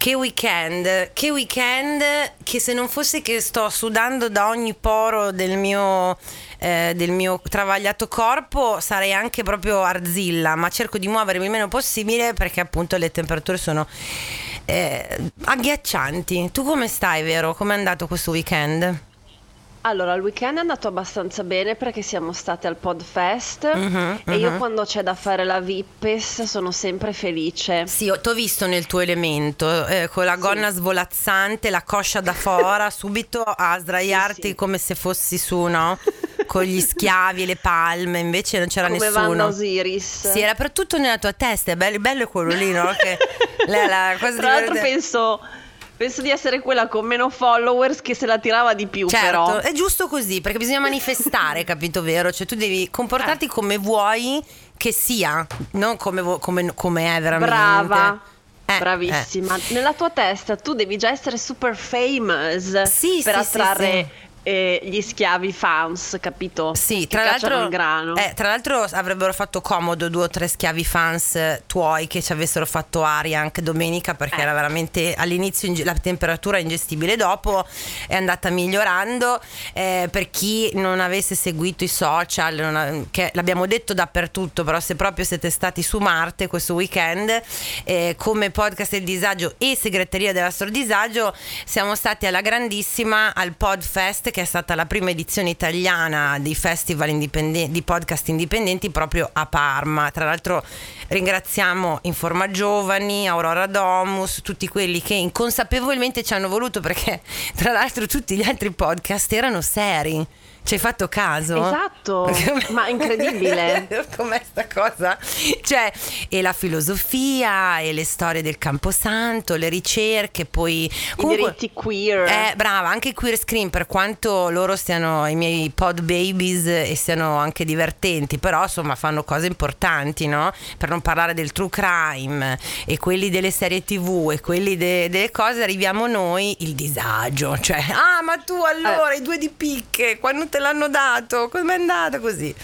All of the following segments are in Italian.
Che weekend, che weekend che se non fosse che sto sudando da ogni poro del mio, eh, del mio travagliato corpo sarei anche proprio arzilla, ma cerco di muovermi il meno possibile perché appunto le temperature sono eh, agghiaccianti. Tu come stai, vero? Come è andato questo weekend? Allora, il weekend è andato abbastanza bene perché siamo state al Podfest Mhm, e io mhm. quando c'è da fare la Vippes sono sempre felice. Sì, ti ho visto nel tuo elemento, eh, con la gonna svolazzante, la coscia da fora, subito a sdraiarti Sì, sì. come se fossi su, no? Con gli schiavi e le palme, invece non c'era Come nessuno. Vanna Osiris. Sì, era per tutto nella tua testa, è bello, bello quello lì, no? Che la, la Tra l'altro penso, penso di essere quella con meno followers che se la tirava di più Certo, però. è giusto così, perché bisogna manifestare, capito vero? Cioè tu devi comportarti Eh. come vuoi che sia, non come, vo- come- come è veramente. Brava. Eh, Bravissima. Nella tua testa tu devi già essere super famous Sì, per sì, attrarre eh, gli schiavi fans, capito? Sì, tra l'altro, eh, tra l'altro avrebbero fatto comodo due o tre schiavi fans eh, tuoi che ci avessero fatto aria anche domenica perché Eh. era veramente all'inizio inge- la temperatura ingestibile, dopo è andata migliorando. Eh, per chi non avesse seguito i social, ha- che l'abbiamo detto dappertutto, però se proprio siete stati su Marte questo weekend, eh, come podcast del disagio e segreteria dell'astro disagio, siamo stati alla grandissima al Podfest che è stata la prima edizione italiana di festival indipenden- di podcast indipendenti proprio a Parma. Tra l'altro ringraziamo Informa Giovani, Aurora Domus, tutti quelli che inconsapevolmente ci hanno voluto perché tra l'altro tutti gli altri podcast erano seri. Ci hai fatto caso? Esatto, ma incredibile. Com'è sta cosa? Cioè, e la filosofia, e le storie del Camposanto, le ricerche, poi... I diritti queer. Eh, brava, anche i queer screen, per quanto loro siano i miei pod babies e siano anche divertenti, però insomma fanno cose importanti, no? Per non parlare del true crime e quelli delle serie tv e quelli de- delle cose, arriviamo noi, il disagio, cioè, ah ma tu allora, i due di picche, quando te l'hanno dato, com'è andata così?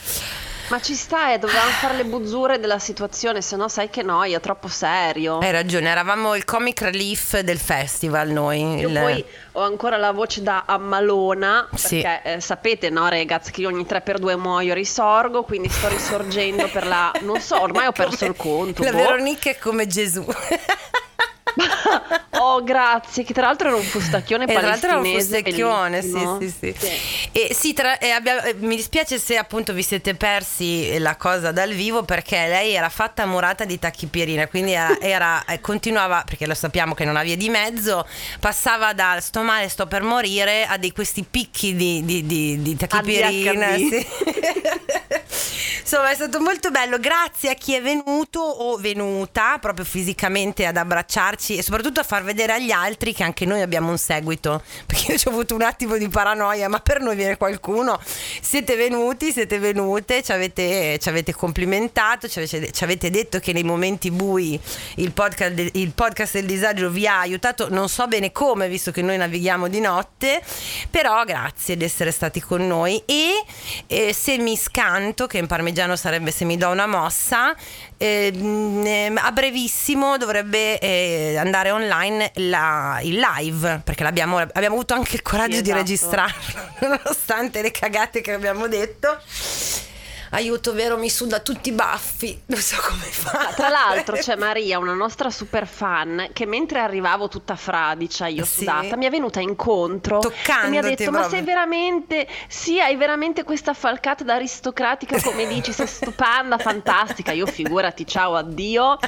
Ma ci sta, eh, dovevamo fare le buzzure della situazione, se no sai che noia, troppo serio. Hai ragione, eravamo il comic relief del festival noi. Io il- poi ho ancora la voce da ammalona, Sì. perché eh, sapete, no, ragazzi, che io ogni 3x2 muoio, risorgo, quindi sto risorgendo per la... non so, ormai ho perso Come- il conto. La boh. Veronica è come Gesù. oh, grazie, che tra l'altro era un fustacchione E tra l'altro era un palestinese fustecchione, sì, bellissimo. sì, sì. E sì, tra- e abbia- eh, mi dispiace se appunto vi siete persi la cosa dal vivo perché lei era fatta murata di tachipirina, quindi era, era- eh, continuava, perché lo sappiamo che non ha via di mezzo, passava da sto male, sto per morire a dei questi picchi di, di, di, di tachipirina. Sì. Insomma, è stato molto bello. Grazie a chi è venuto o venuta proprio fisicamente ad abbracciarci e soprattutto a far vedere agli altri che anche noi abbiamo un seguito. Perché io ci ho avuto un attimo di paranoia, ma per noi viene qualcuno. Siete venuti, siete venute, ci avete, ci avete complimentato, ci avete, ci avete detto che nei momenti bui il podcast, de- il podcast del disagio vi ha aiutato. Non so bene come, visto che noi navighiamo di notte, però grazie di essere stati con noi. E eh, se mi scanto, che in parmigiano sarebbe se mi do una mossa, eh, a brevissimo dovrebbe eh, andare online la- il live, perché l'abbiamo, abbiamo avuto anche il coraggio Sì, di esatto. registrarlo, nonostante le cagate che abbiamo detto. Aiuto, vero, mi suda tutti i baffi, non so come fare. Tra l'altro c'è Maria, una nostra super fan, che mentre arrivavo tutta fradicia, io Sì. sudata, mi è venuta incontro e mi ha Toccandoti detto: Ma proprio." sei veramente, sì, hai veramente questa falcata da aristocratica, come dici, sei stupenda, fantastica. Io figurati, ciao, addio.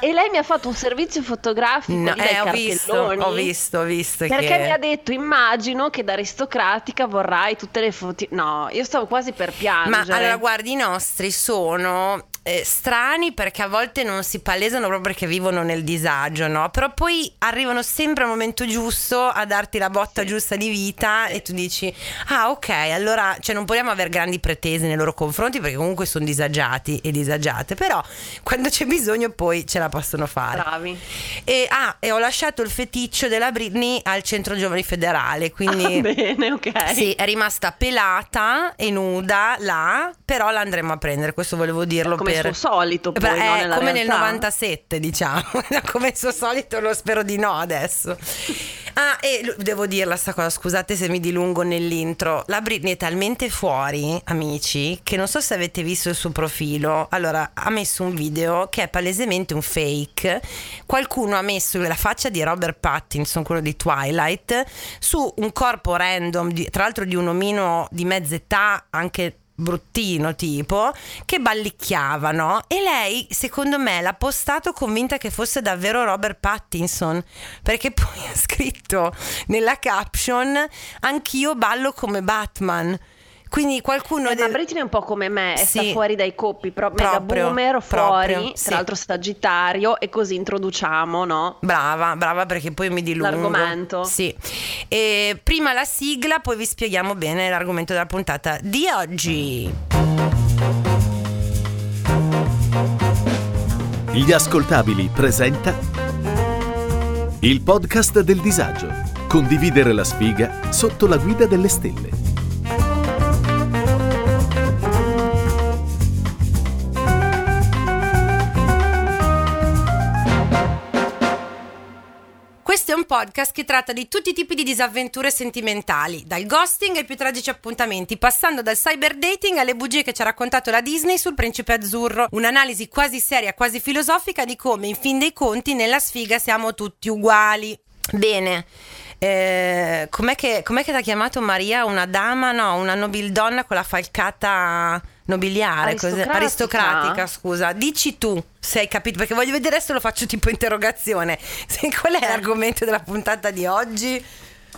E lei mi ha fatto un servizio fotografico No, eh, ho visto, ho visto, ho visto Perché che... mi ha detto, immagino che da aristocratica vorrai tutte le foto. No, io stavo quasi per Ma piangere. allora, guardi, i nostri sono eh, strani perché a volte non si palesano proprio perché vivono nel disagio, no? Però poi arrivano sempre al momento giusto a darti la botta giusta di vita e tu dici, ah ok, allora, cioè non possiamo avere grandi pretese nei loro confronti perché comunque sono disagiati e disagiate, però quando c'è bisogno poi ce la possono fare. Bravi. E, ah, e ho lasciato il feticcio della Britney al centro giovani federale, quindi... Ah, bene, ok. Sì, è rimasta pelata e nuda là, però la andremo a prendere, questo volevo dirlo Come suo solito, poi, Beh, no, è come nel realtà. 97, diciamo. come il suo solito, lo spero di no adesso. Ah, e devo dirla sta cosa, scusate se mi dilungo nell'intro. La Britney è talmente fuori, amici, che non so se avete visto il suo profilo. Allora, ha messo un video che è palesemente un fake. Qualcuno ha messo la faccia di Robert Pattinson, quello di Twilight, su un corpo random, di- tra l'altro di un omino di mezza età, anche bruttino tipo che ballicchiavano. E lei secondo me l'ha postato convinta che fosse davvero Robert Pattinson perché poi ha scritto nella caption anch'io ballo come Batman quindi qualcuno Eh, ma deve- Britney è un po' come me, è sta Sì. fuori dai coppi, però mega Proprio, boomer, fuori, proprio, sì. tra l'altro sagittario, e così introduciamo, no? Brava, brava perché poi mi dilungo. L'argomento. Sì. E prima la sigla, poi vi spieghiamo bene l'argomento della puntata di oggi. Gli ascoltabili presenta il podcast del disagio. Condividere la sfiga sotto la guida delle stelle. Questo è un podcast che tratta di tutti i tipi di disavventure sentimentali, dal ghosting ai più tragici appuntamenti, passando dal cyber dating alle bugie che ci ha raccontato la Disney sul principe azzurro. Un'analisi quasi seria, quasi filosofica di come, in fin dei conti, nella sfiga siamo tutti uguali. Bene. Eh, com'è che, com'è che t'ha chiamato Maria? Una dama? No, una nobildonna con la falcata nobiliare? Aristocratica? aristocratica, scusa. Dici tu se hai capito, perché voglio vedere adesso lo faccio tipo interrogazione. Se- Qual è l'argomento della puntata di oggi?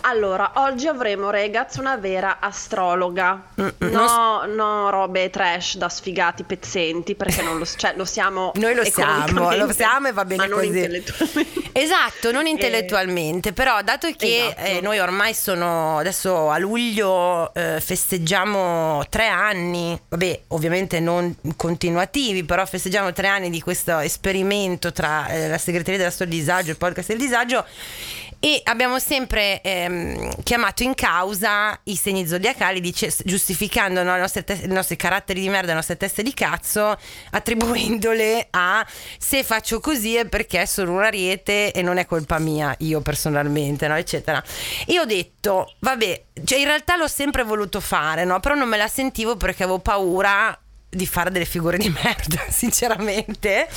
Allora, oggi avremo, ragazzi, una vera astrologa. Mm, mm, No, no, robe trash da sfigati pezzenti, perché non lo, cioè, lo siamo. Noi lo siamo, lo siamo e va bene ma non così. intellettualmente. Esatto, non Eh, intellettualmente, però dato che Esatto. eh, noi ormai sono adesso a luglio eh, festeggiamo tre anni, vabbè ovviamente non continuativi, però festeggiamo tre anni di questo esperimento tra eh, la segreteria della storia del disagio e il podcast del disagio e abbiamo sempre ehm, chiamato in causa i segni zodiacali dice- giustificando no, i nostri caratteri di merda, le nostre teste di cazzo, attribuendole a se faccio così è perché sono un ariete e non è colpa mia, io personalmente, no, eccetera. Io ho detto, vabbè, cioè in realtà l'ho sempre voluto fare, no, però non me la sentivo perché avevo paura di fare delle figure di merda, sinceramente.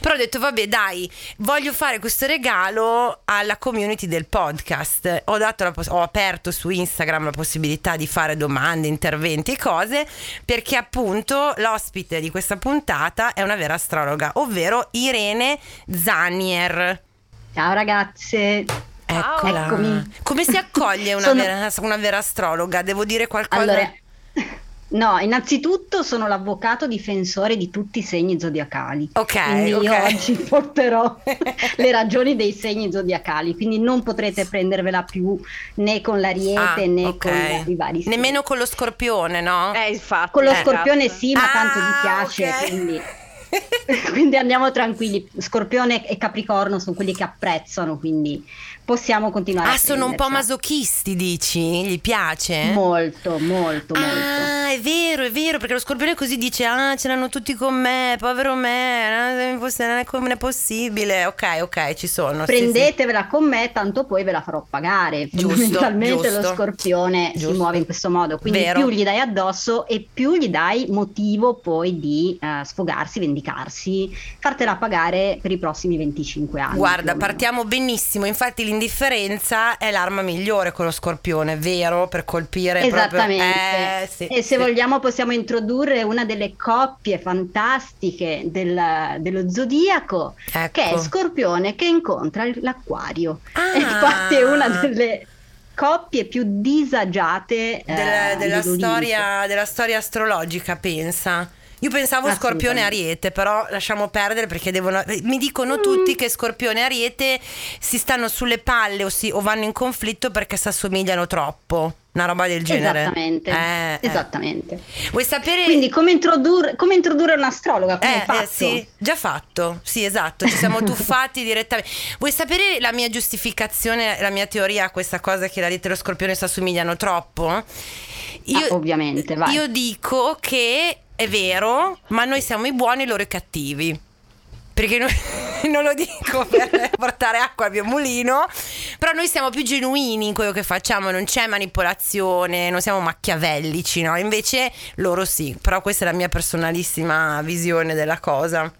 Però ho detto, vabbè, dai, voglio fare questo regalo alla community del podcast. Ho, poss- ho aperto su Instagram la possibilità di fare domande, interventi e cose, perché appunto l'ospite di questa puntata è una vera astrologa, ovvero Irene Zanier. Ciao ragazze. Eccola. Eccomi. Come si accoglie una, Sono- vera, una vera astrologa? Devo dire qualcosa? Allora, no, innanzitutto sono l'avvocato difensore di tutti i segni zodiacali. Ok, Quindi io ok. oggi porterò le ragioni dei segni zodiacali, quindi non potrete prendervela più né con l'ariete Ah, né ok. con i vari segni. Nemmeno con lo scorpione, no? Eh, infatti. Con lo eh, scorpione esatto. sì, ma tanto gli Ah, piace, ok. quindi... quindi andiamo tranquilli. Scorpione e Capricorno sono quelli che apprezzano, quindi possiamo continuare. Ah, sono un po' masochisti, dici? Gli piace? Molto, molto, molto. Ah, è vero, è vero, perché lo scorpione così dice: Ah, ce l'hanno tutti con me, povero me, non è come è possibile. Ok, ok, ci sono. sì, sì. Prendetevela con me, tanto poi ve la farò pagare. Giusto, Fondamentalmente giusto. lo scorpione Giusto. si muove in questo modo, quindi Vero. più gli dai addosso e più gli dai motivo poi di eh, sfogarsi, vendicarsi, fartela pagare per i prossimi 25 anni. Guarda, partiamo benissimo. Infatti, l'indifferenza è l'arma migliore con lo scorpione, vero? Per colpire Esattamente. proprio. Eh, sì, e se sì. vogliamo possiamo introdurre una delle coppie fantastiche del- dello zodiaco, Ecco. che è Scorpione che incontra l'acquario. Ah. Infatti è una delle coppie più disagiate eh, Della, della dell'Olimpo. storia, della storia astrologica, pensa. Io pensavo Scorpione e. Ariete, però lasciamo perdere perché devono. Mi dicono tutti che Scorpione e Ariete si stanno sulle palle o, si- o vanno in conflitto perché si assomigliano troppo. Una roba del genere. Esattamente, Eh, eh. esattamente. Vuoi sapere? Quindi come introdurre, come introdurre un'astrologa? Come hai Eh, fatto? eh, sì, già fatto. Sì, esatto, ci siamo tuffati direttamente. Vuoi sapere la mia giustificazione, la mia teoria a questa cosa che l'Ariete e lo Scorpione si assomigliano troppo? Ah, ovviamente, vai. Io dico che è vero, ma noi siamo i buoni e loro i cattivi. Perché noi, non lo dico per portare acqua al mio mulino, però noi siamo più genuini in quello che facciamo, non c'è manipolazione, non siamo macchiavellici, no? Invece loro sì, però questa è la mia personalissima visione della cosa.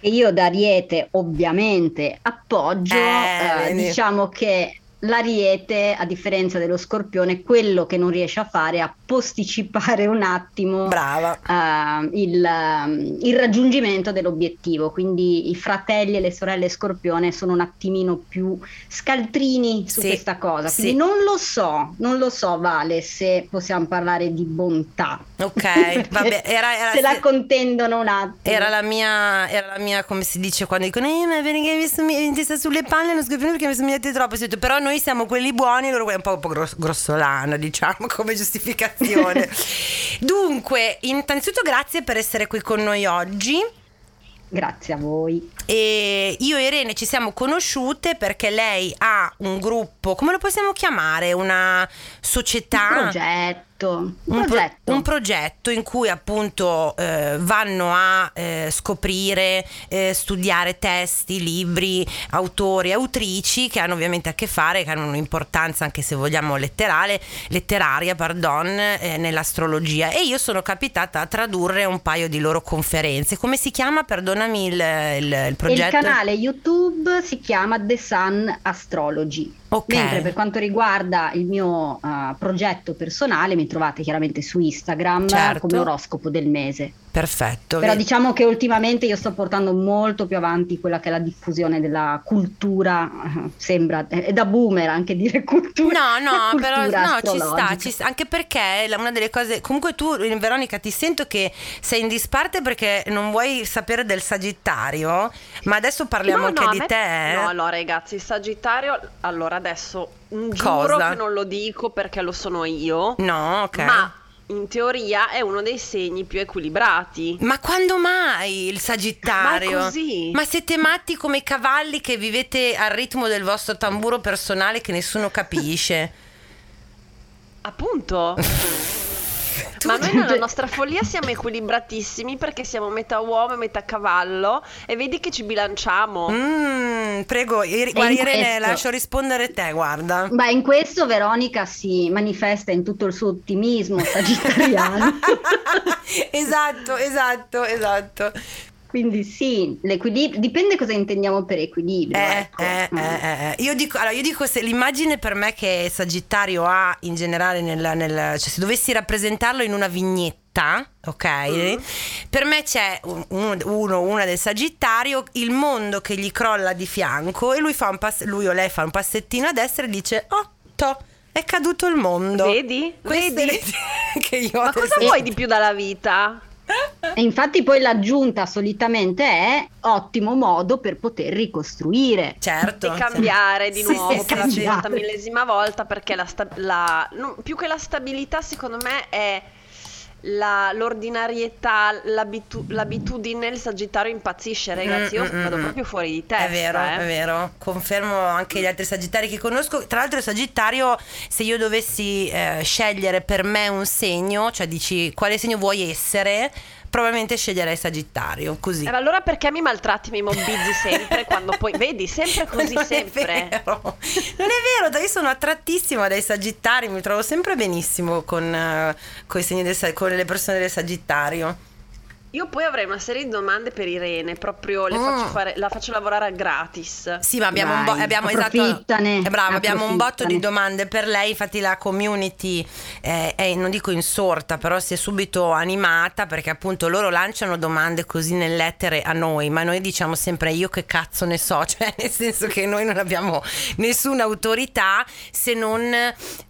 E io da Ariete ovviamente appoggio, Eh, eh, diciamo che l'Ariete, a differenza dello Scorpione, quello che non riesce a fare è a posticipare un attimo eh, il, ehm, il raggiungimento dell'obiettivo. Quindi i fratelli e le sorelle Scorpione sono un attimino più scaltrini su Sì, questa cosa. sì. Quindi non lo so, non lo so, Vale, se possiamo parlare di bontà. Ok, vabbè, era, era, se la contendono un attimo. era la mia, era la mia, come si dice quando dicono, eh, ma perché hai messo in testa sulle palle non scorpione perché mi somigliate troppo. Però noi siamo quelli buoni, loro quelli un po', un po' gross- grossolana, diciamo, come giustificazione. Dunque, innanzitutto grazie per essere qui con noi oggi. Grazie a voi. E io e Irene ci siamo conosciute perché lei ha un gruppo, come lo possiamo chiamare? Una società? Un progetto. Un un, pro- progetto. un progetto in cui appunto eh, vanno a eh, scoprire, eh, studiare testi, libri, autori, autrici che hanno ovviamente a che fare, che hanno un'importanza anche se vogliamo letterale, letteraria, pardon, eh, nell'astrologia. E io sono capitata a tradurre un paio di loro conferenze. Come si chiama? Perdonami il, il- il E il progetto. canale YouTube si chiama The Sun Astrology. Ok. Mentre per quanto riguarda il mio eh, progetto personale, mi trovate chiaramente su Instagram Certo. come oroscopo del mese. Perfetto. Però diciamo che ultimamente io sto portando molto più avanti quella che è la diffusione della cultura, eh, sembra, è da boomer anche dire cultura. No, no, però cultura no, ci sta, ci sta, anche perché una delle cose, comunque tu Veronica ti sento che sei in disparte perché non vuoi sapere del Sagittario, ma adesso parliamo No, anche no, di me- te. eh? No, allora ragazzi, Sagittario, allora adesso mm, Cosa? giuro che non lo dico perché lo sono io, No, ok. ma in teoria è uno dei segni più equilibrati. Ma quando mai il Sagittario? Ma è così. Ma siete matti come i cavalli che vivete al ritmo del vostro tamburo personale che nessuno capisce? Appunto. Ma noi nella nostra follia siamo equilibratissimi perché siamo metà uomo e metà cavallo e vedi che ci bilanciamo. Mm, prego, Ir- guarda, Irene, questo- lascio rispondere te, guarda. Beh, in questo Veronica si manifesta in tutto il suo ottimismo sagittariano. esatto, esatto, esatto. Quindi sì, l'equilibrio dipende cosa intendiamo per equilibrio. Eh, ecco. eh, Mm. eh, eh, eh. Io dico, allora, io dico se l'immagine per me che Sagittario ha in generale, nel, nel- cioè se dovessi rappresentarlo in una vignetta, ok? Mm. Per me c'è un- uno, uno, una del Sagittario, il mondo che gli crolla di fianco e lui, fa un pass- lui o lei fa un passettino a destra e dice, oh, to, è caduto il mondo. Vedi? Queste Vedi? le- che io ho Ma cosa vuoi di più dalla vita? E infatti poi l'aggiunta solitamente è ottimo modo per poter ricostruire. Certo. E cambiare di nuovo sì, per la sì. seconda millesima volta perché la, sta- la- no, più che la stabilità secondo me è la- l'ordinarietà, l'abitu- l'abitudine, il sagittario impazzisce ragazzi, io Mm, mm, vado mm. proprio fuori di testa. È vero, eh. è vero, confermo anche gli altri sagittari che conosco. Tra l'altro il sagittario, se io dovessi eh, scegliere per me un segno, cioè dici quale segno vuoi essere, probabilmente sceglierei sagittario, così. Eh, allora perché mi maltratti, mi mobbizzi sempre quando poi vedi sempre così non sempre. È vero. Non è vero, io sono attrattissima dai sagittari, mi trovo sempre benissimo con, eh, segni del con le persone del sagittario. Io poi avrei una serie di domande per Irene, proprio le Mm. faccio fare, la faccio lavorare a gratis. Sì, ma abbiamo un, bo- Dai, abbiamo, esatto, è bravo, abbiamo un botto di domande per lei, infatti la community è, è, non dico insorta, però si è subito animata perché appunto loro lanciano domande così nell'etere a noi, ma noi diciamo sempre io che cazzo ne so, cioè nel senso che noi non abbiamo nessuna autorità se non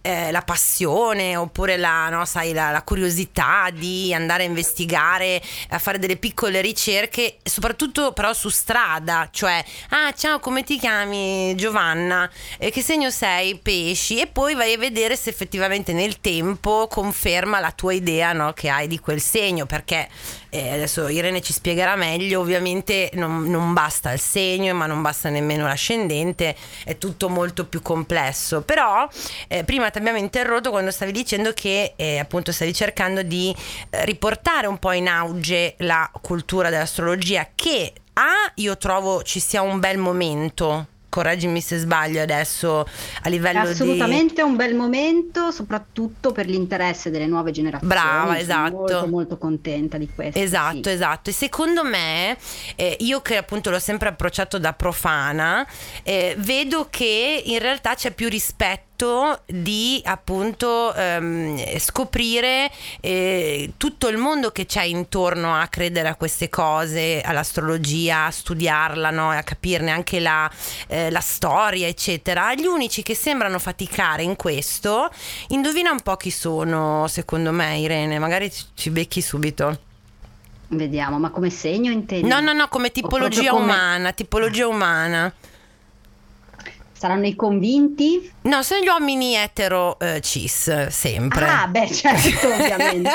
eh, la passione oppure la, no, sai, la, la curiosità di andare a investigare, a fare delle piccole ricerche, soprattutto però su strada, cioè, ah ciao come ti chiami Giovanna, Eh, che segno sei? Pesci e poi vai a vedere se effettivamente nel tempo conferma la tua idea no, che hai di quel segno, perché eh, adesso Irene ci spiegherà meglio, ovviamente non, non basta il segno, ma non basta nemmeno l'ascendente, è tutto molto più complesso. Però eh, prima ti abbiamo interrotto quando stavi dicendo che eh, appunto stavi cercando di eh, riportare un po' in auge la cultura dell'astrologia che A io trovo ci sia un bel momento correggimi se sbaglio adesso a livello È assolutamente di... un bel momento, soprattutto per l'interesse delle nuove generazioni. Brava, esatto. molto molto contenta di questo. Esatto, sì. esatto. E secondo me, eh, io che appunto l'ho sempre approcciato da profana, eh, vedo che in realtà c'è più rispetto di appunto ehm, scoprire eh, tutto il mondo che c'è intorno a credere a queste cose, all'astrologia, a studiarla, no? a capirne anche la, eh, la storia, eccetera. Gli unici che sembrano faticare in questo, indovina un po' chi sono, secondo me, Irene, magari ci becchi subito. Vediamo, ma come segno intendi? No, no, no, come tipologia come... umana, tipologia umana. Saranno i convinti? No, sono gli uomini etero eh, cis, sempre. Ah, beh, certo, ovviamente.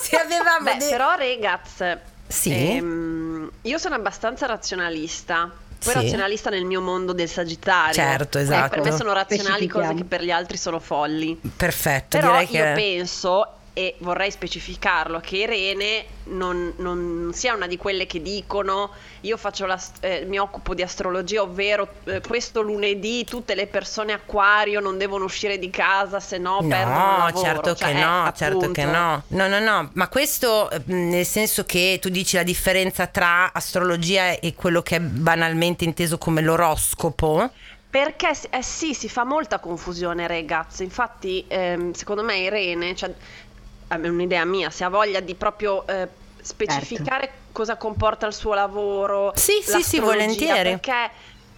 Se avevamo beh, de- però, ragazzi, sì. Ehm, io sono abbastanza razionalista. Poi Sì. razionalista nel mio mondo del Sagittario. Certo, Eh, esatto. per me sono razionali cose che per gli altri sono folli. Perfetto, Però direi io che penso, e vorrei specificarlo, che Irene non, non sia una di quelle che dicono io faccio la, eh, mi occupo di astrologia, ovvero eh, questo lunedì tutte le persone acquario non devono uscire di casa se no perdono il No, lavoro. certo Cioè, che eh, no, certo appunto. che no. No, no, no, ma questo eh, nel senso che tu dici la differenza tra astrologia e quello che è banalmente inteso come l'oroscopo. Perché eh sì, si fa molta confusione, ragazzi. Infatti, ehm, secondo me Irene, cioè, è un'idea mia, se ha voglia di proprio eh, specificare cosa comporta il suo lavoro. Sì, sì, sì, volentieri. Perché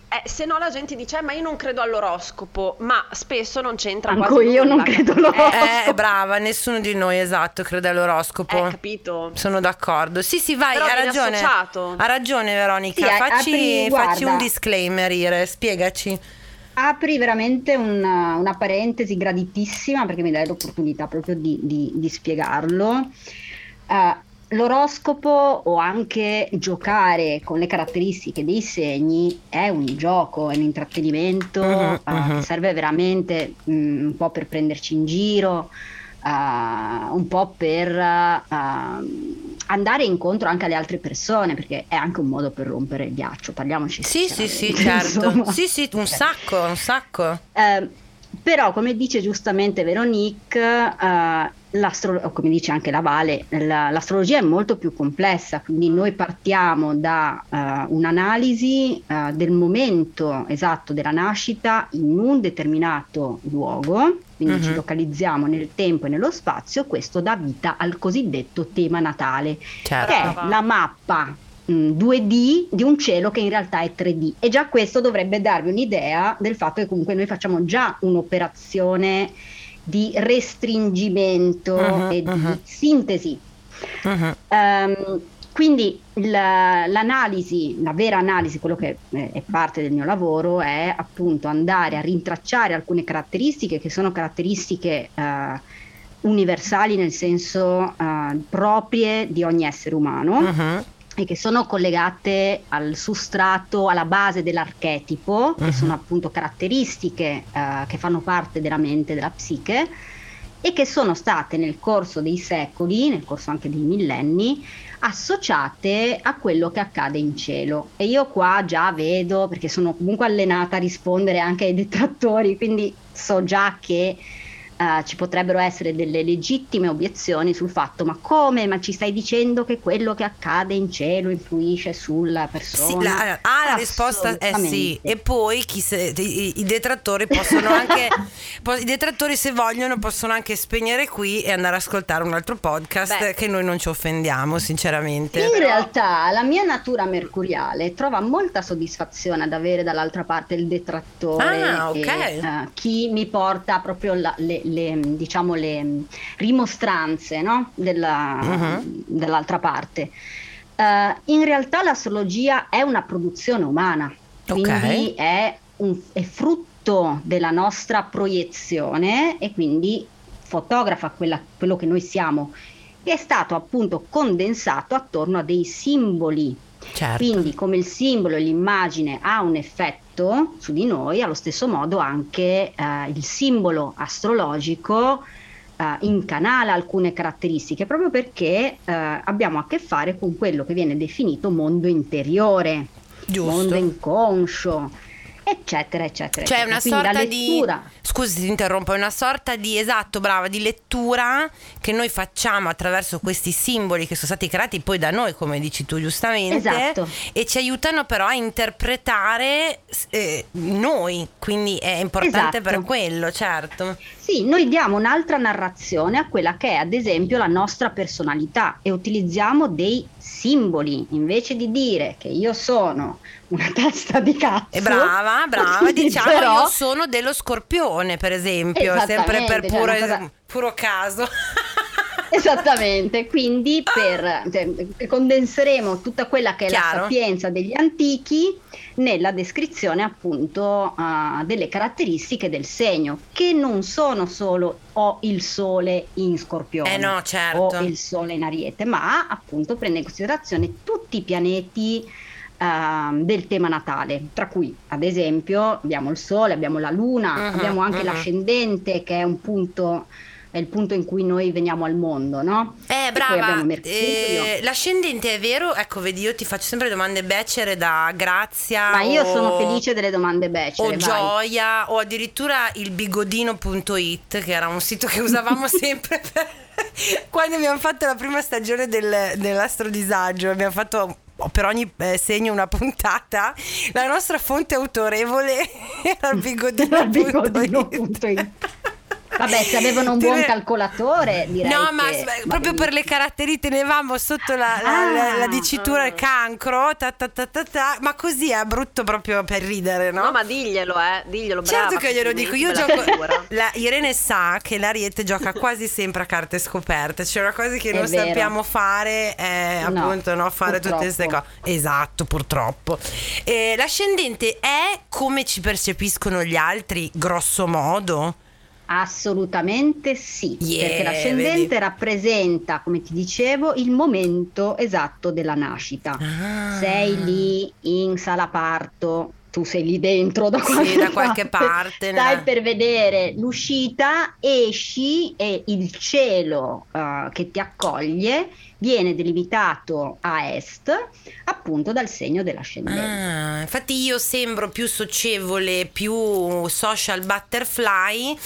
eh, se no la gente dice, "Eh, ma io non credo all'oroscopo, ma spesso non c'entra Manco quasi io non credo Eh, all'oroscopo. Eh, brava, nessuno di noi esatto crede all'oroscopo. eh, capito? Sono d'accordo. Sì, sì, vai, Però ha ragione. associato. Ha ragione Veronica, Sì, facci, apri, facci un disclaimer, Ire, spiegaci. Apri veramente una, una parentesi graditissima perché mi dai l'opportunità proprio di, di- di spiegarlo. Eh, l'oroscopo o anche giocare con le caratteristiche dei segni è un gioco, è un intrattenimento, eh, mhm. che serve veramente mm, un po' per prenderci in giro, eh, un po' per eh, andare incontro anche alle altre persone, perché è anche un modo per rompere il ghiaccio, parliamoci Sì, sì, sì, sinceramente, certo. insomma. Sì, sì, un sacco, un sacco. Eh, però, come dice giustamente Veronique, eh, l'astro- o come dice anche la Vale, la- l'astrologia è molto più complessa, quindi noi partiamo da eh, un'analisi eh, del momento esatto della nascita in un determinato luogo, quindi ci Mhm. localizziamo nel tempo e nello spazio, questo dà vita al cosiddetto tema natale, Certo. che è la mappa mh, 2D di un cielo che in realtà è 3D e già questo dovrebbe darvi un'idea del fatto che comunque noi facciamo già un'operazione di restringimento Mhm, e di mhm. sintesi. Mhm. Ehm, quindi la- l'analisi, la vera analisi, quello che eh, è parte del mio lavoro, è appunto andare a rintracciare alcune caratteristiche che sono caratteristiche eh, universali nel senso eh, proprie di ogni essere umano Mhm. e che sono collegate al sustrato, alla base dell'archetipo, che Mhm. sono appunto caratteristiche eh, che fanno parte della mente, della psiche e che sono state nel corso dei secoli, nel corso anche dei millenni, associate a quello che accade in cielo. E io qua già vedo, perché sono comunque allenata a rispondere anche ai detrattori, quindi so già che eh, ci potrebbero essere delle legittime obiezioni sul fatto, ma come? Ma ci stai dicendo che quello che accade in cielo influisce sulla persona? Sì, la, ah, la risposta è sì. E poi chi se- i, i detrattori possono anche, po- i detrattori se vogliono possono anche spegnere qui e andare ad ascoltare un altro podcast Beh. che noi non ci offendiamo, sinceramente. In realtà la mia natura mercuriale trova molta soddisfazione ad avere dall'altra parte il detrattore Ah, ok. e eh, chi mi porta proprio la- le, le, diciamo, le rimostranze no? Della- Mhm. dall'altra parte. Eh, in realtà l'astrologia è una produzione umana, quindi è, un- è frutto della nostra proiezione e quindi fotografa quella- quello che noi siamo che è stato appunto condensato attorno a dei simboli. Certo. Quindi come il simbolo e l'immagine ha un effetto su di noi, allo stesso modo anche eh, il simbolo astrologico eh, incanala alcune caratteristiche, proprio perché eh, abbiamo a che fare con quello che viene definito mondo interiore, Giusto. mondo inconscio eccetera, eccetera. Cioè eccetera. una Quindi sorta lettura- di scusi ti interrompo, è una sorta di esatto, brava, di lettura che noi facciamo attraverso questi simboli che sono stati creati poi da noi, come dici tu giustamente, Esatto. e ci aiutano però a interpretare eh, noi, quindi è importante Esatto. per quello, certo. Sì, noi diamo un'altra narrazione a quella che è ad esempio la nostra personalità e utilizziamo dei simboli invece di dire che io sono una testa di cazzo. E brava, brava, diciamo però- io sono dello scorpione, per esempio, sempre per cioè, puro, una cosa- puro caso. Esattamente, quindi per, cioè, condenseremo tutta quella che è Chiaro. la sapienza degli antichi nella descrizione appunto ah, delle caratteristiche del segno, che non sono solo ho il sole in scorpione Eh no, certo. o il sole in ariete, ma appunto prende in considerazione tutti i pianeti ehm, del tema natale, tra cui ad esempio abbiamo il sole, abbiamo la luna, Mhm, abbiamo anche mhm. l'ascendente che è un punto è il punto in cui noi veniamo al mondo, no? Eh, brava. Eh, l'ascendente è vero? Ecco, vedi, io ti faccio sempre domande becere da Grazia. Ma io o- sono felice delle domande becere, O vai. Gioia, o addirittura il bigodino.it, che era un sito che usavamo sempre per- quando abbiamo fatto la prima stagione del, dell'astrodisagio. Abbiamo fatto per ogni eh, segno una puntata. La nostra fonte autorevole era il bigodino.it. Bigodino.it. Vabbè, se avevano un buon re- calcolatore, direi No, ma che va proprio per le caratteristiche tenevamo sotto la, la- la- la Ah. dicitura il cancro, ta, ta, ta, ta, ta, ma così è brutto proprio per ridere, no? No, ma diglielo, eh, diglielo, Certo brava, che glielo dico, io gioco. Irene sa che l'Ariete gioca quasi sempre a carte scoperte. C'è una cosa che È non vero. sappiamo fare, è No, appunto no, fare tutte queste cose. purtroppo. Esatto, purtroppo. Eh, l'ascendente è come ci percepiscono gli altri, grosso modo. Assolutamente sì, Yeah, perché l'ascendente vedi. rappresenta, come ti dicevo, il momento esatto della nascita. Ah. Sei lì in sala parto, tu sei lì dentro da Sì, qualche, da qualche parte, Stai nella- per vedere l'uscita, esci e il cielo eh, che ti accoglie viene delimitato a est, appunto dal segno dell'ascendente. Ah, infatti io sembro più socievole, più social butterfly,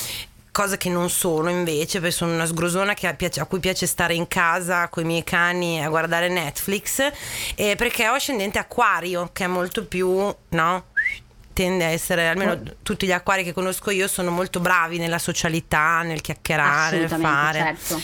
cosa che non sono invece, perché sono una sgrosona che a, cui piace stare in casa con i miei cani a guardare Netflix, eh, perché ho ascendente acquario, che è molto più, no? Tende a essere, almeno tutti gli acquari che conosco io sono molto bravi nella socialità, nel chiacchierare, nel fare. certo.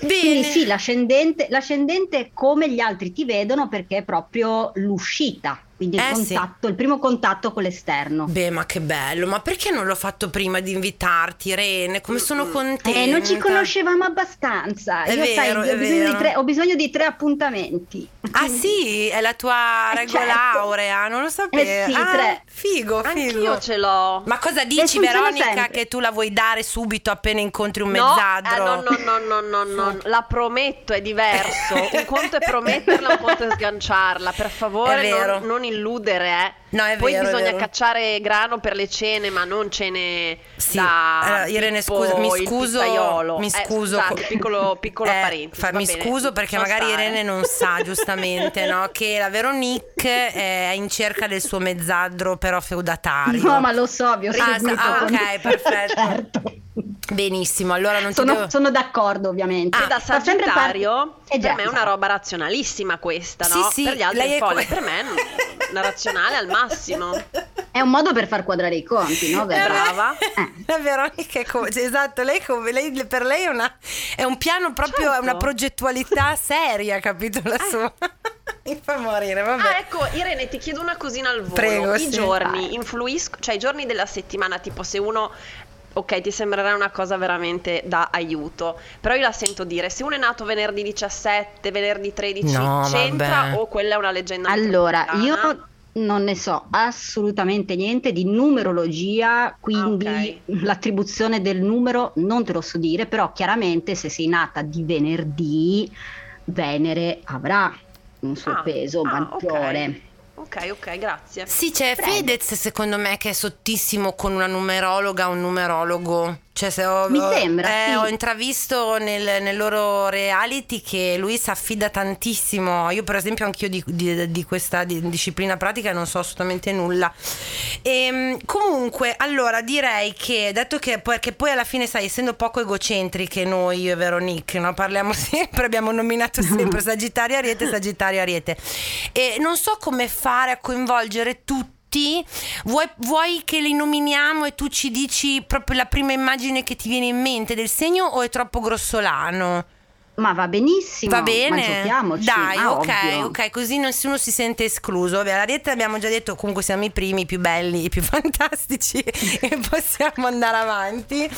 Bene. Quindi sì, l'ascendente, l'ascendente è come gli altri ti vedono perché è proprio l'uscita, quindi il, Eh, sì. contatto, il primo contatto con l'esterno. Beh, ma che bello, ma perché non l'ho fatto prima di invitarti, Irene? Come sono contenta. Eh, non ci conoscevamo abbastanza. È Io sai, vero, ho è bisogno, tre, ho bisogno di tre appuntamenti. Ah sì, è la tua Eh, regola certo. aurea, non lo sapevo. Eh sì, Ah, tre. Figo, figo. Anch'io ce l'ho. Ma cosa dici Veronica sempre. che tu la vuoi dare subito appena incontri un No, mezzadro? eh, no, no, no, no, no, no, la prometto, è diverso. Un conto è prometterla, un conto è sganciarla. Per È favore, vero. non, non illudere, eh. No, è Poi vero, è bisogna vero. cacciare grano per le cene, ma non cene Sì, da allora, Irene, scusa, mi scuso, mi Eh, scuso, scusate, piccolo, piccolo Eh, parentesi. fa- mi bene. scuso perché Lascia magari stare. Irene non sa giustamente no, che la Veronique è in cerca del suo mezzadro però feudatario. No, ma lo so, vi ho Ah, seguito. ah, ok, perfetto. certo. Benissimo, allora non ti Sono, devo... sono d'accordo, ovviamente. Che da Sagittario Eh già, per me è una roba razionalissima questa, Sì, no? sì, per gli altri è è folle, per me è una razionale al massimo. È un modo per far quadrare i conti, no? Eh, Vero? brava. La Veronica è come, esatto, lei, come, lei- per lei è, una- è un piano proprio, è Certo. una progettualità seria, capito la sua? Mi fa morire, vabbè. Ah, ecco, Irene, ti chiedo una cosina al volo. Prego, I sì. giorni influiscono, cioè i giorni della settimana, tipo se uno Ok, ti sembrerà una cosa veramente da aiuto, però io la sento dire, se uno è nato venerdì 17, venerdì 13, No, c'entra vabbè. o quella è una leggenda Allora, metropolitana? io non ne so assolutamente niente di numerologia, quindi Ah, ok. l'attribuzione del numero non te lo so dire, però chiaramente se sei nata di venerdì, Venere avrà un suo Ah, peso ah, maggiore. Ok, ok, grazie. Sì, c'è Prego. Fedez secondo me che è sottissimo con una numerologa, un numerologo. Cioè, se ho, Mi sembra, eh, sì. ho intravisto nel, nel loro reality che lui si affida tantissimo. Io, per esempio, anch'io di, di- di questa di- disciplina pratica non so assolutamente nulla. Ehm, comunque, allora direi che, detto che poi, che poi alla fine, sai, essendo poco egocentriche noi, io e Veronique, no? parliamo sempre, abbiamo nominato sempre Sagittario Ariete, Sagittario Ariete. E non so come fare a coinvolgere tutti. Vuoi, vuoi che li nominiamo e tu ci dici proprio la prima immagine che ti viene in mente del segno o è troppo grossolano? Ma va benissimo, Va bene? Dai, ah, ok, ovvio. ok, così nessuno si sente escluso. Vabbè, l'Ariete abbiamo già detto, comunque siamo i primi, i più belli, i più fantastici e possiamo andare avanti.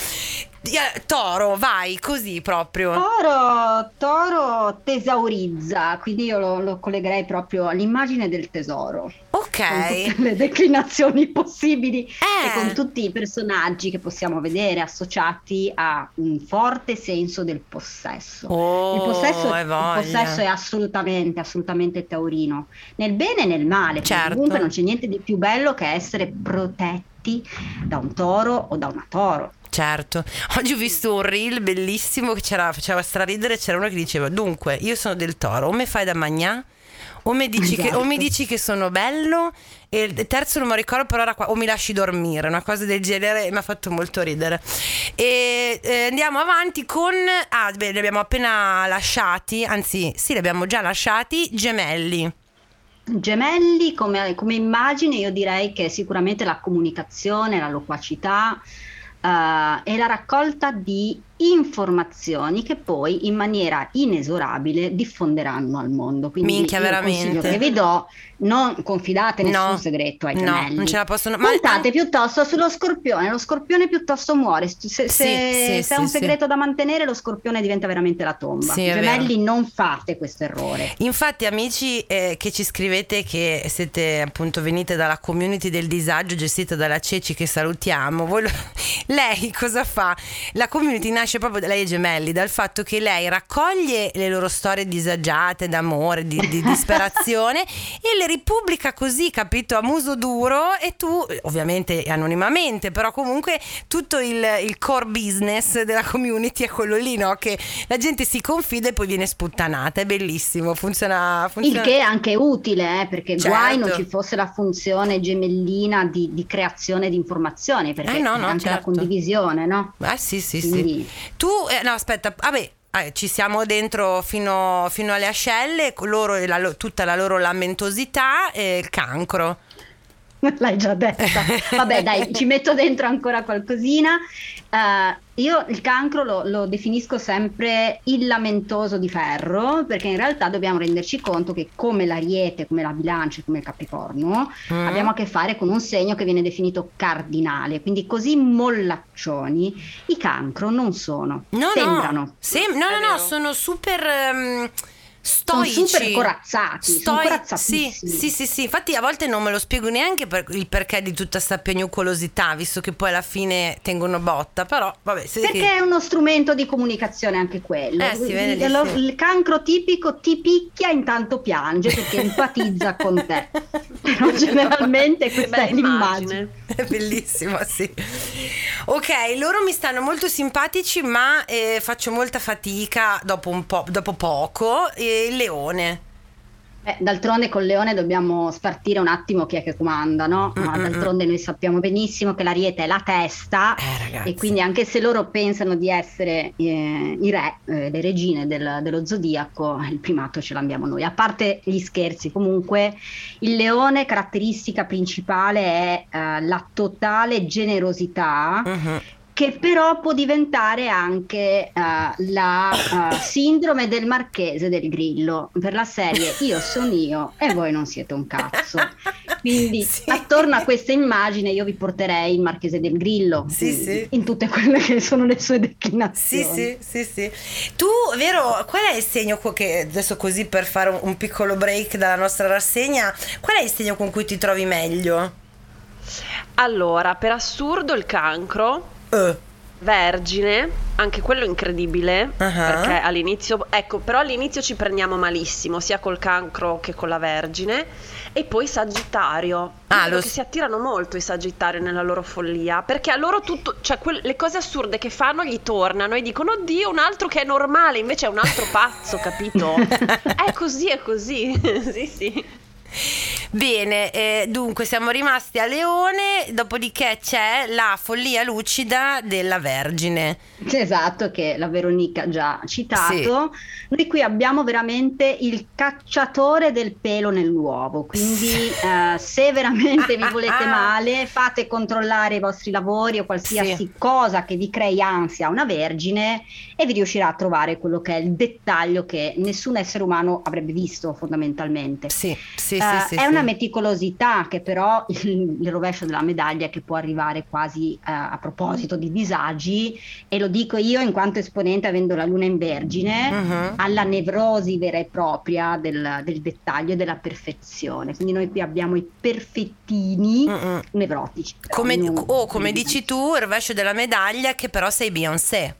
Eh, Toro, vai, così proprio. Toro, toro tesaurizza, quindi io lo, lo collegherei proprio all'immagine del tesoro. Con tutte Ok. le declinazioni possibili Eh. e con tutti i personaggi che possiamo vedere associati a un forte senso del possesso. Oh, il, possesso, il possesso è assolutamente, assolutamente taurino, nel bene e nel male, Certo. comunque non c'è niente di più bello che essere protetti da un toro o da una toro. Certo, oggi ho visto un reel bellissimo che c'era, faceva straridere, c'era uno che diceva dunque io sono del toro, o mi fai da magnà o mi dici, che, o mi Esatto. dici che sono bello e il terzo non mi ricordo però era qua, o mi lasci dormire, una cosa del genere mi ha fatto molto ridere. E eh, andiamo avanti con, ah beh li abbiamo appena lasciati, anzi sì li abbiamo già lasciati, gemelli. Gemelli come, come immagine io direi che sicuramente la comunicazione, la loquacità eh, e la raccolta di informazioni che poi in maniera inesorabile diffonderanno al mondo. Quindi Minchia, veramente. che vi do, non confidate nessun No, segreto ai no, gemelli. non ce la possono- ma- Puntate piuttosto sullo scorpione, lo scorpione piuttosto muore. Se, se- Sì, se sì, è un sì, segreto da mantenere, lo scorpione diventa veramente la tomba. Sì, gemelli, non fate questo errore. Infatti, amici eh, che ci scrivete che siete appunto venite dalla community del disagio gestita dalla Ceci, che salutiamo, voi lei cosa fa? La community nasce proprio da lei e Gemelli, dal fatto che lei raccoglie le loro storie disagiate, d'amore, di, di disperazione e le ripubblica così, capito, a muso duro e tu, ovviamente anonimamente, però comunque tutto il, il core business della community è quello lì, no? Che la gente si confida e poi viene sputtanata, è bellissimo, funziona... Il funziona... che è anche utile, eh, perché Certo. guai non ci fosse la funzione gemellina di, di creazione di informazioni, perché Eh, no, no, anche la certo. condivisione, no? Ah sì sì Quindi- sì. Tu, eh, no aspetta, vabbè, eh, ci siamo dentro fino, fino alle ascelle, loro, la tutta la loro lamentosità e il cancro. L'hai già detta. Vabbè, dai, ci metto dentro ancora qualcosina. Eh, io il cancro lo, lo definisco sempre il lamentoso di ferro, perché in realtà dobbiamo renderci conto che come l'ariete, come la bilancia, e come il capricorno, Mm. abbiamo a che fare con un segno che viene definito cardinale, quindi così mollaccioni i cancro non sono, No, sembrano. no, Sem- no, no, no, sono super ehm, Sono stoici. super corazzati, Stoi- sì, sì, sì, sì, infatti a volte non me lo spiego neanche per il perché di tutta sta piagnucolosità, visto che poi alla fine tengono botta, però vabbè, Perché è uno strumento di comunicazione anche quello. Eh, si vede il, sì. il cancro tipico ti picchia intanto piange perché empatizza con te. Però generalmente Che questa è bella l'immagine. È bellissimo, sì. Ok, loro mi stanno molto simpatici, ma eh, faccio molta fatica dopo po', dopo poco. Il leone. Eh, d'altronde col leone dobbiamo spartire un attimo chi è che comanda, no? Ma Mm-mm. d'altronde noi sappiamo benissimo che l'ariete è la testa Eh, e quindi anche se loro pensano di essere eh, i re, eh, le regine del- dello zodiaco, il primato ce l'abbiamo noi. A parte gli scherzi, comunque il leone caratteristica principale è eh, la totale generosità Mhm. Che però può diventare anche uh, la uh, sindrome del marchese del grillo per la serie io sono io e voi non siete un cazzo quindi sì. attorno a questa immagine io vi porterei il marchese del grillo sì, in, sì. in tutte quelle che sono le sue declinazioni sì sì sì, sì. tu vero qual è il segno che adesso così per fare un, un piccolo break dalla nostra rassegna qual è il segno con cui ti trovi meglio allora, per assurdo il cancro. Uh. Vergine, anche quello incredibile, uh-huh. perché all'inizio, ecco, però all'inizio ci prendiamo malissimo, sia col cancro che con la Vergine, e poi Sagittario, ah, lo... che si attirano molto i Sagittario nella loro follia, perché a loro tutto, cioè que- le cose assurde che fanno gli tornano e dicono, oddio, un altro che è normale, invece è un altro pazzo, capito? è così, è così, sì, sì. Bene, eh, dunque siamo rimasti a Leone, dopodiché c'è la follia lucida della Vergine. Esatto, che la Veronica ha già citato. Sì. Noi qui abbiamo veramente il cacciatore del pelo nell'uovo, quindi eh, se veramente vi volete male fate controllare i vostri lavori o qualsiasi sì. cosa che vi crei ansia a una Vergine e vi riuscirà a trovare quello che è il dettaglio che nessun essere umano avrebbe visto fondamentalmente. Sì, sì, uh, sì, sì, è una meticolosità che però il, rovescio della medaglia che può arrivare quasi uh, a proposito di disagi e lo dico io in quanto esponente avendo la luna in vergine uh-huh. alla nevrosi vera e propria del, del, dettaglio e della perfezione quindi noi qui abbiamo i perfettini uh-uh. nevrotici come, o oh, come dici tu il rovescio della medaglia che però sei Beyoncé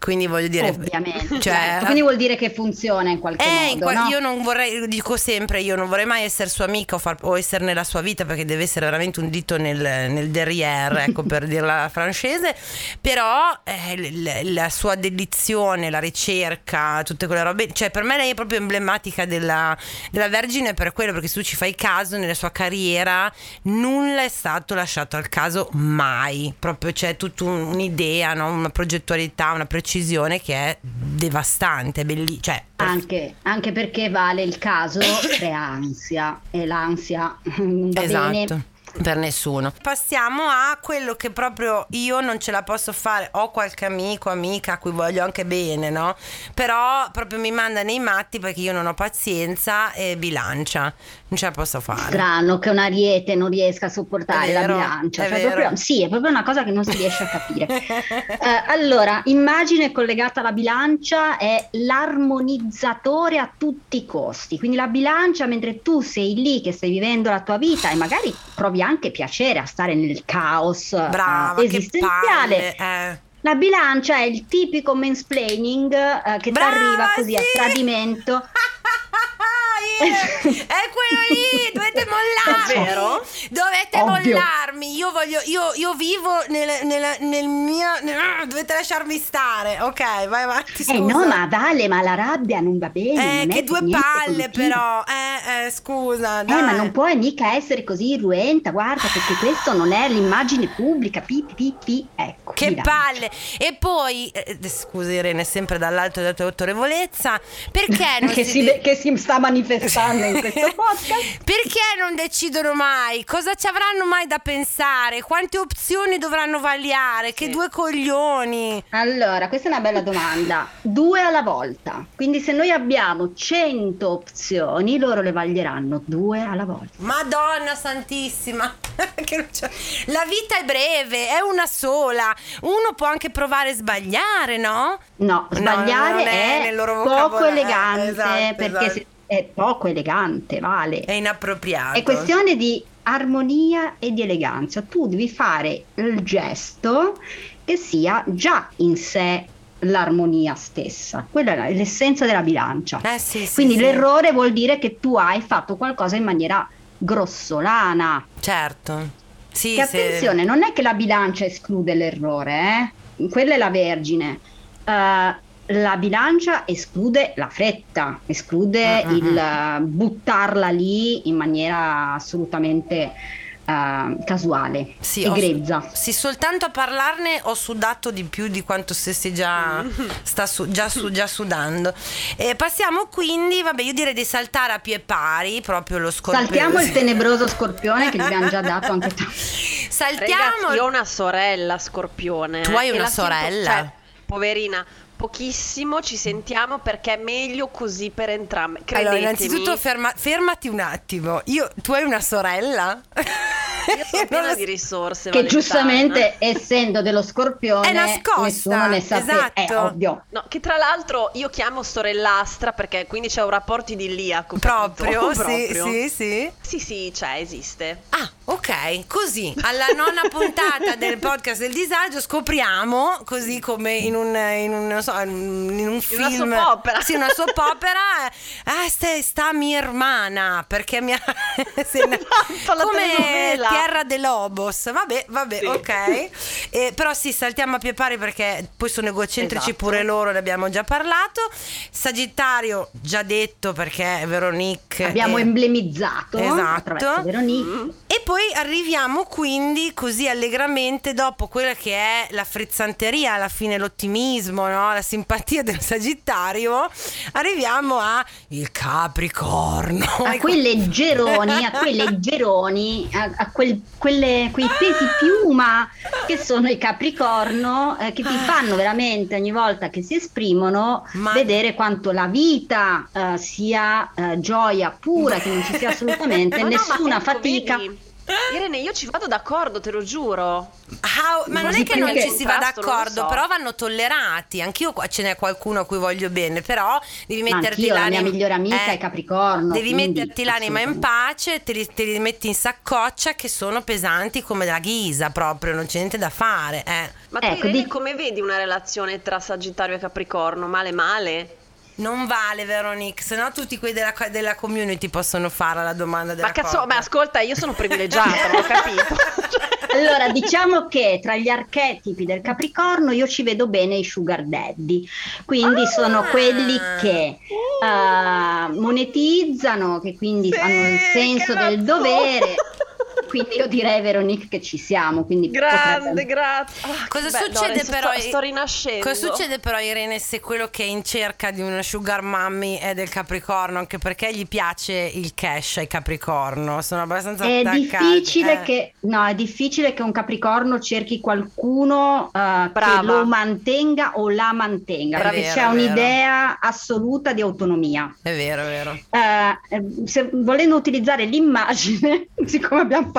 quindi voglio dire, ovviamente. Cioè, certo. Quindi vuol dire che funziona in qualche eh, modo. In no? Io non vorrei, dico sempre, io non vorrei mai essere sua amica o, far, o essere nella sua vita perché deve essere veramente un dito nel, nel derrière, ecco per dirla francese. Però eh, la, la, sua dedizione, la ricerca, tutte quelle robe, cioè per me lei è proprio emblematica della, della Vergine per quello, perché se tu ci fai caso nella sua carriera nulla è stato lasciato al caso mai. Proprio c'è tutta un'idea, no? una progettualità, una precisione precisione che è devastante, bellissima. Cioè, anche, anche, perché vale il caso crea ansia e l'ansia non va esatto. bene per nessuno. Passiamo a quello che proprio io non ce la posso fare. Ho qualche amico, amica a cui voglio anche bene, no? Però proprio mi manda nei matti perché io non ho pazienza e bilancia. Non ce la posso fare. Strano che un ariete non riesca a sopportare vero, la bilancia. Cioè, proprio, sì, è proprio una cosa che non si riesce a capire. eh, allora, immagine collegata alla bilancia è l'armonizzatore a tutti i costi. Quindi la bilancia, mentre tu sei lì che stai vivendo la tua vita e magari provi anche piacere a stare nel caos Brava, uh, esistenziale. Eh. La bilancia è il tipico mansplaining uh, che ti arriva così sì. a tradimento. è quello lì, dovete mollarmi. Davvero? Dovete Ovvio. mollarmi. Io voglio, io, io vivo nel, nel, nel mio. Nel, dovete lasciarmi stare. Ok, vai avanti. Scusa. Eh no, ma Vale, ma la rabbia non va bene. Eh, che due palle, però. Eh, eh, scusa. Dai. Eh, ma non puoi mica essere così irruenta. Guarda, perché questo non è l'immagine pubblica. Pi, pi, pi. Ecco. Che palle. E poi, eh, scusa Irene, sempre dall'alto della tua autorevolezza, perché non che, si, si, che si sta manifestando? Stanno in questo podcast. Perché non decidono mai? Cosa ci avranno mai da pensare? Quante opzioni dovranno vagliare? Sì. Che due coglioni. Allora, questa è una bella domanda. Due alla volta. Quindi se noi abbiamo 100 opzioni, loro le vaglieranno due alla volta. Madonna santissima. La vita è breve, è una sola. Uno può anche provare a sbagliare, no? No, sbagliare no, è, è poco elegante esatto, perché esatto. se è poco elegante, vale. È inappropriato. È questione di armonia e di eleganza. Tu devi fare il gesto che sia già in sé l'armonia stessa. Quella è l'essenza della bilancia. Eh sì, sì, Quindi sì. l'errore vuol dire che tu hai fatto qualcosa in maniera grossolana. Certo. Sì, che attenzione, non è che la bilancia esclude l'errore, eh? quella è la vergine. Uh, la bilancia esclude la fretta, esclude uh-huh. il uh, buttarla lì in maniera assolutamente uh, casuale sì, e grezza. sì, soltanto a parlarne ho sudato di più di quanto stessi già, sta su, già, su, già sudando. E passiamo quindi, vabbè, io direi di saltare a pie pari proprio lo scorpione. Saltiamo il tenebroso scorpione che gli abbiamo già dato anche tu. saltiamo. Ragazzi, io ho una sorella scorpione. Tu hai e una la sento- sorella? cioè, poverina, pochissimo ci sentiamo perché è meglio così per entrambe. Allora, Credetemi. innanzitutto ferma- fermati un attimo. Io, tu hai una sorella? io sono piena di risorse. Che Valentana. giustamente, essendo dello scorpione, È nascosta, nessuno ne sa esatto. È ovvio. No, che tra l'altro io chiamo sorellastra perché quindi c'è un rapporto idilliaco. capito? Proprio, sì, Proprio. sì, sì. Sì, sì, c'è, esiste. Ah, ok, così alla nona puntata del podcast del disagio scopriamo, così come in un, in un, non so, in un una film, soap opera. sì, una soap opera, ah, sta, sta mi hermana, perché mi ne- Esatto, la come. Tierra de Lobos, vabbè, vabbè, Sì. ok, Eh, però sì, saltiamo a pie pari perché poi sono egocentrici Esatto. pure loro, ne abbiamo già parlato, Sagittario, già detto perché Veronique... Abbiamo è- emblemizzato Esatto. Veronique. e poi arriviamo quindi così allegramente dopo quella che è la frizzanteria, alla fine l'ottimismo, no? la simpatia del Sagittario, arriviamo a il Capricorno. a quei leggeroni, a quei leggeroni, a, a quel- quelle- quei pesi piuma che sono i Capricorno, eh, che ti fanno veramente ogni volta che si esprimono Ma- vedere quanto la vita eh, sia eh, gioia pura, che non ci sia assolutamente nessuna ecco, fatica. vedi? Irene, io ci vado d'accordo, te lo giuro. Ah, ma non è che non ci si va d'accordo, so. però vanno tollerati. Anch'io qua ce n'è qualcuno a cui voglio bene, però devi Ma metterti anch'io, la l'anima. mia migliore amica è Capricorno, Devi quindi metterti l'anima in pace, te li, te li metti in saccoccia che sono pesanti come la ghisa proprio, non c'è niente da fare. Eh. Ma tu Ecco, Irene, di- come vedi una relazione tra Sagittario e Capricorno? Male male? Non vale Veronique, se no tutti quelli della, della community possono fare la domanda della Ma cazzo, coppia. ma ascolta, io sono privilegiata, non ho capito. Allora, diciamo che tra gli archetipi del Capricorno io ci vedo bene i sugar daddy, quindi Ah! sono quelli che eh, monetizzano, che quindi Sì, hanno il senso del dovere. Quindi io direi Veronique che ci siamo, quindi Grande, potrebbe- grazie. Ah, Cosa bello, succede adesso però? Sto, sto rinascendo. Cosa succede però Irene se quello che è in cerca di una sugar mommy è del Capricorno? Anche perché gli piace il cash ai Capricorno, sono abbastanza È attaccati. difficile, eh. che, no, è difficile che un Capricorno cerchi qualcuno eh, che lo mantenga o la mantenga, È perché vero, c'è un'idea assoluta di autonomia. È vero, è vero. Eh, se- volendo utilizzare l'immagine, siccome abbiamo parlato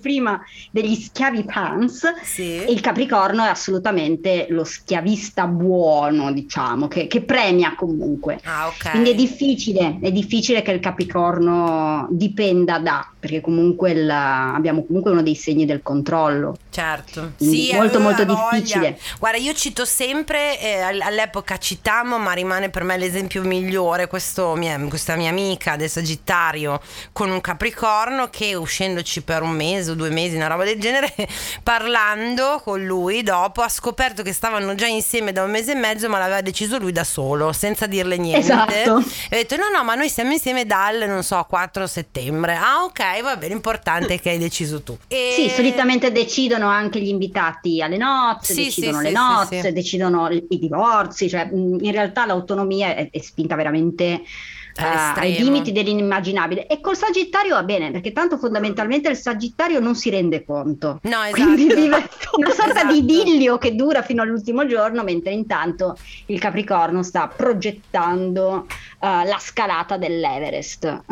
prima degli schiavi pants, Sì. il Capricorno è assolutamente lo schiavista buono, diciamo, che, che premia comunque. Ah, ok. Quindi è difficile, è difficile che il Capricorno dipenda da, perché comunque il- abbiamo comunque uno dei segni del controllo. Certo, Quindi sì, molto, molto voglia. difficile. Guarda, io cito sempre, eh, all- all'epoca citammo, ma rimane per me l'esempio migliore, questo mia- questa mia amica del Sagittario con un Capricorno che uscendoci per un mese o due mesi, una roba del genere, parlando con lui dopo ha scoperto che stavano già insieme da un mese e mezzo, ma l'aveva deciso lui da solo, senza dirle niente. Esatto. E ha detto no, no, ma noi siamo insieme dal, non so, 4 settembre. Ah, ok, va bene, l'importante è che hai deciso tu. E- Sì, solitamente decidono anche gli invitati alle nozze, Sì, decidono sì, le sì, nozze, decidono i divorzi, cioè mh, in realtà l'autonomia è, è spinta veramente eh, ai limiti dell'inimmaginabile. E col Sagittario va bene, perché tanto fondamentalmente il Sagittario non si rende conto. No, esatto. Quindi vive una sorta Esatto. di idillio che dura fino all'ultimo giorno, mentre intanto il Capricorno sta progettando eh, la scalata dell'Everest. eh,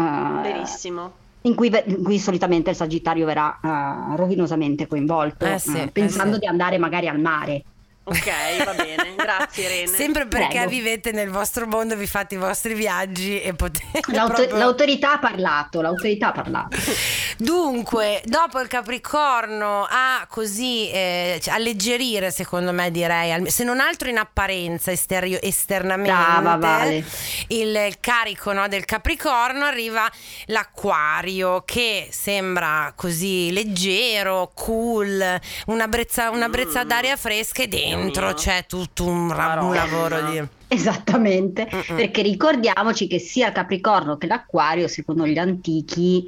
Verissimo. in cui, in cui solitamente il Sagittario verrà eh, rovinosamente coinvolto, Eh sì, eh, eh pensando sì. di andare magari al mare. Ok, va bene. Grazie Irene. Sempre perché Prego. vivete nel vostro mondo, vi fate i vostri viaggi e potete. L'auto- proprio- L'autorità ha parlato, l'autorità ha parlato. Dunque, dopo il Capricorno a così eh, cioè, alleggerire, secondo me, direi, se non altro in apparenza, esterio- esternamente, Brava, Vale. il carico no, del Capricorno arriva l'Acquario che sembra così leggero, cool, una brezza, una brezza Mm. d'aria fresca e dentro mio. c'è tutto un, ra- un lavoro di. Esattamente, Mm-mm. perché ricordiamoci che sia il Capricorno che l'Acquario, secondo gli antichi,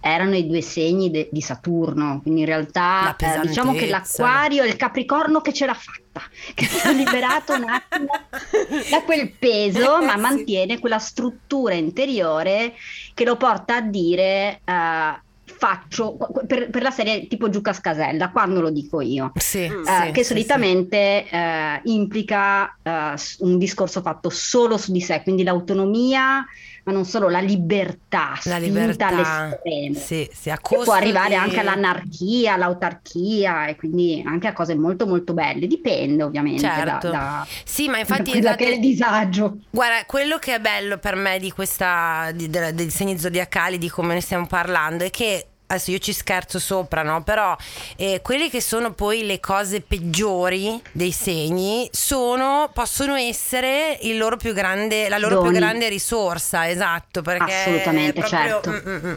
erano i due segni de- di Saturno. Quindi in realtà eh, diciamo che l'Acquario è il Capricorno che ce l'ha fatta, che si è liberato un attimo da quel peso, ma Sì. mantiene quella struttura interiore che lo porta a dire. eh, faccio per, per, la serie tipo Giuca Scasella, quando lo dico io, sì, eh, sì, che solitamente sì. Eh, implica eh, un discorso fatto solo su di sé, quindi l'autonomia ma non solo la libertà, la libertà all'estremo, sì, sì, a può arrivare di... anche all'anarchia, all'autarchia e quindi anche a cose molto molto belle, dipende ovviamente certo. da, da, sì, ma infatti da esatto, che è il disagio. Guarda, quello che è bello per me di questa, di, de, dei segni zodiacali, di come ne stiamo parlando, è che adesso io ci scherzo sopra, no? Però eh, quelle che sono poi le cose peggiori dei segni sono, possono essere loro grande, la loro Doni. più grande risorsa, esatto, perché assolutamente proprio, certo. Mm, mm, mm.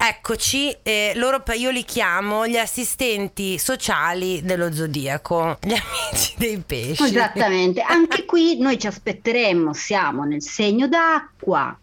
Eccoci, eh, loro, io li chiamo gli assistenti sociali dello zodiaco, gli amici dei pesci. Esattamente, anche qui noi ci aspetteremmo, siamo nel segno d'acqua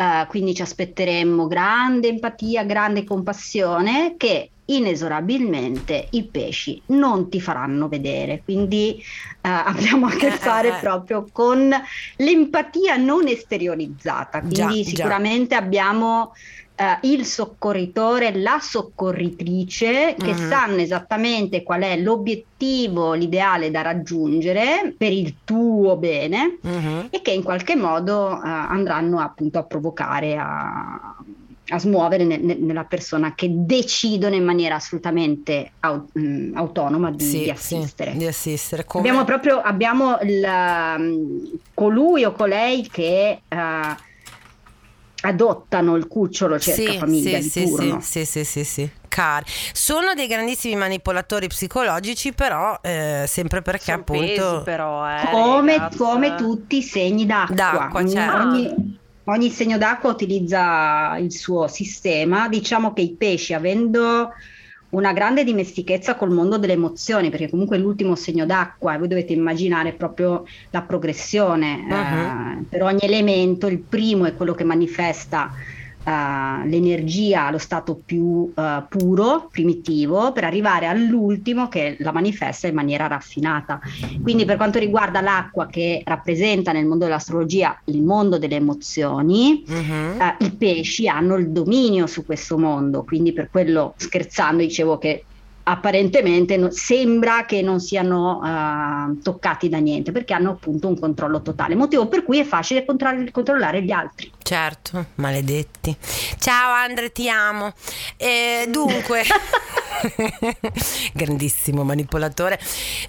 Uh, quindi ci aspetteremmo grande empatia, grande compassione che inesorabilmente i pesci non ti faranno vedere. Quindi uh, abbiamo a che eh, fare proprio con l'empatia non esteriorizzata. Quindi già, sicuramente già. abbiamo uh, il soccorritore, la soccorritrice che mm. sanno esattamente qual è l'obiettivo, l'ideale da raggiungere per il tuo bene mm-hmm. e che in qualche modo uh, andranno appunto a provocare a a smuovere ne, ne, nella persona che decidono in maniera assolutamente au, mh, mm, autonoma di, sì, di, assistere. Sì, di assistere. Come... Abbiamo proprio abbiamo il, um, colui o colei che uh, adottano il cucciolo cerca sì, famiglia sì, di turno. Sì, sì, sì, sì, Cari. Sono dei grandissimi manipolatori psicologici, però eh, sempre perché Sono appunto... però, eh, come, come, tutti i segni d'acqua. d'acqua certo. ogni, ogni segno d'acqua utilizza il suo sistema. Diciamo che i pesci, avendo una grande dimestichezza col mondo delle emozioni, perché comunque è l'ultimo segno d'acqua e voi dovete immaginare proprio la progressione. Uh-huh. Eh, per ogni elemento, il primo è quello che manifesta uh, l'energia allo stato più uh, puro, primitivo, per arrivare all'ultimo che la manifesta in maniera raffinata. Quindi per quanto riguarda l'acqua che rappresenta nel mondo dell'astrologia il mondo delle emozioni, uh-huh. uh, i pesci hanno il dominio su questo mondo, quindi per quello scherzando dicevo che apparentemente no, sembra che non siano uh, toccati da niente perché hanno appunto un controllo totale, motivo per cui è facile controll- controllare gli altri. Certo, maledetti. Ciao Andre, ti amo. E dunque, grandissimo manipolatore.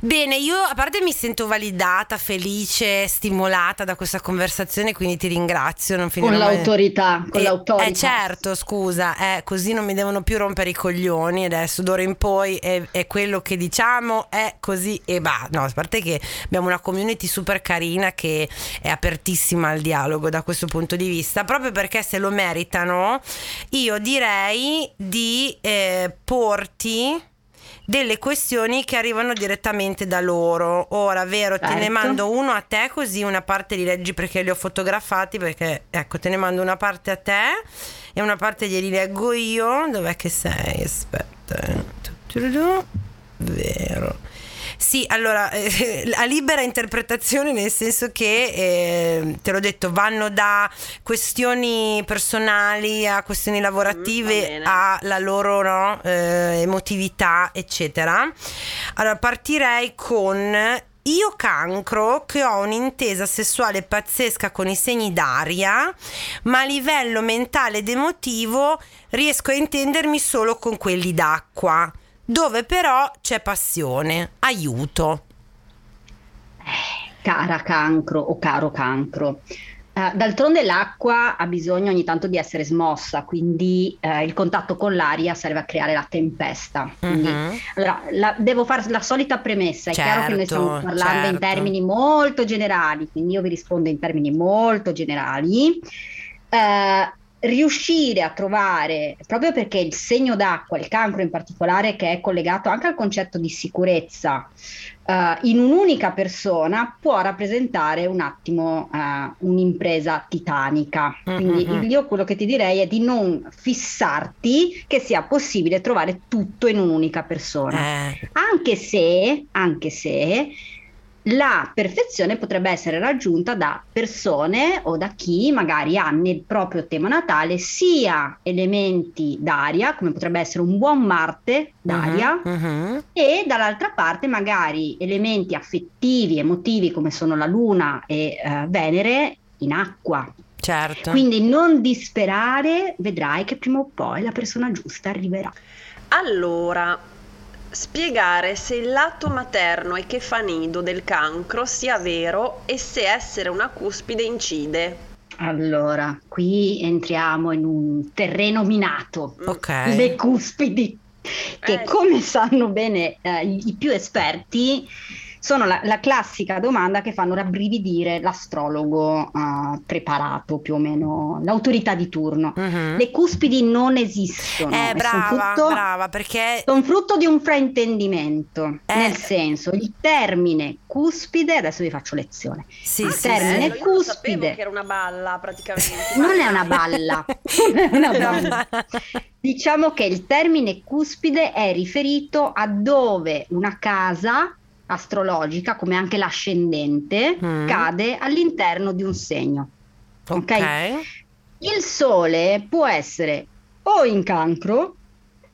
Bene, io a parte mi sento validata, felice, stimolata da questa conversazione, quindi ti ringrazio. Non con l'autorità, mai... con eh, l'autorità. Eh certo, scusa, eh, così non mi devono più rompere i coglioni adesso d'ora in poi è, è quello che diciamo, è così e va. No, a parte che abbiamo una community super carina che è apertissima al dialogo da questo punto di vista vista, proprio perché se lo meritano, io direi di eh, porti delle questioni che arrivano direttamente da loro. Ora, vero, certo. te ne certo. mando uno a te così una parte li leggi perché li ho fotografati, perché ecco, te ne mando una parte a te e una parte glieli leggo io. Dov'è che sei? Aspetta. Vero. Sì, allora, eh, la libera interpretazione nel senso che, eh, te l'ho detto, vanno da questioni personali a questioni lavorative mm, alla loro no, eh, emotività, eccetera. Allora, partirei con io cancro che ho un'intesa sessuale pazzesca con i segni d'aria, ma a livello mentale ed emotivo riesco a intendermi solo con quelli d'acqua dove però c'è passione, aiuto. Cara cancro o caro cancro. Uh, d'altronde l'acqua ha bisogno ogni tanto di essere smossa, quindi uh, il contatto con l'aria serve a creare la tempesta. Quindi, uh-huh. allora, la, devo fare la solita premessa, è certo, chiaro che noi stiamo certo, parlando certo. in termini molto generali, quindi io vi rispondo in termini molto generali. Uh, riuscire a trovare, proprio perché il segno d'acqua, il cancro in particolare, che è collegato anche al concetto di sicurezza, uh, in un'unica persona può rappresentare un attimo uh, un'impresa titanica. Quindi mm-hmm. io quello che ti direi è di non fissarti che sia possibile trovare tutto in un'unica persona. Eh. Anche se, anche se la perfezione potrebbe essere raggiunta da persone o da chi magari ha nel proprio tema natale sia elementi d'aria, come potrebbe essere un buon Marte d'aria, Mhm, mhm. e dall'altra parte magari elementi affettivi, emotivi come sono la Luna e eh, Venere in acqua. Certo. Quindi non disperare, vedrai che prima o poi la persona giusta arriverà. Allora, spiegare se il lato materno e che fa nido del cancro sia vero e se essere una cuspide incide. Allora, qui entriamo in un terreno minato. Ok. le cuspidi, che Eh. come sanno bene eh, i i più esperti, sono la, la classica domanda che fanno rabbrividire l'astrologo eh, preparato, più o meno l'autorità di turno. Mhm. Le cuspidi non esistono, Eh, brava, sono frutto, brava, perché son frutto di un fraintendimento, Eh. nel senso il termine cuspide, adesso vi faccio lezione, sì, il sì, termine sì. Bello, sapevo cuspide. che era una balla praticamente. non è una balla, non è una balla. Diciamo che il termine cuspide è riferito a dove una casa astrologica, come anche l'ascendente, Mm. cade all'interno di un segno. Ok. Il sole può essere o in cancro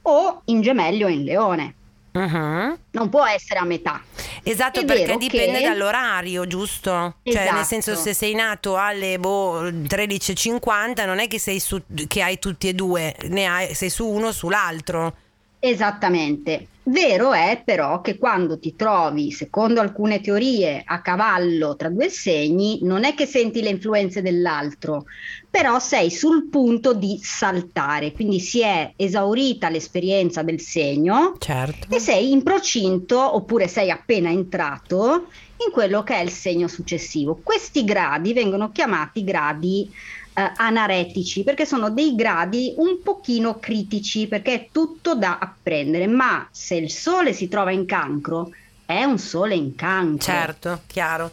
o in gemelli o in leone, Mhm. non può essere a metà. Esatto, È perché dipende che- dall'orario, giusto? Cioè, nel Esatto. senso, se sei nato alle boh, 13.50, non è che, sei su, che hai tutti e due, ne hai, sei su uno o sull'altro. Esattamente. Vero è però che quando ti trovi, secondo alcune teorie, a cavallo tra due segni, non è che senti le influenze dell'altro, però sei sul punto di saltare, quindi si è esaurita l'esperienza del segno Certo. e sei in procinto oppure sei appena entrato in quello che è il segno successivo. Questi gradi vengono chiamati gradi eh, anaretici perché sono dei gradi un pochino critici perché è tutto da apprendere, ma se il sole si trova in cancro è un sole in cancro. Certo, chiaro.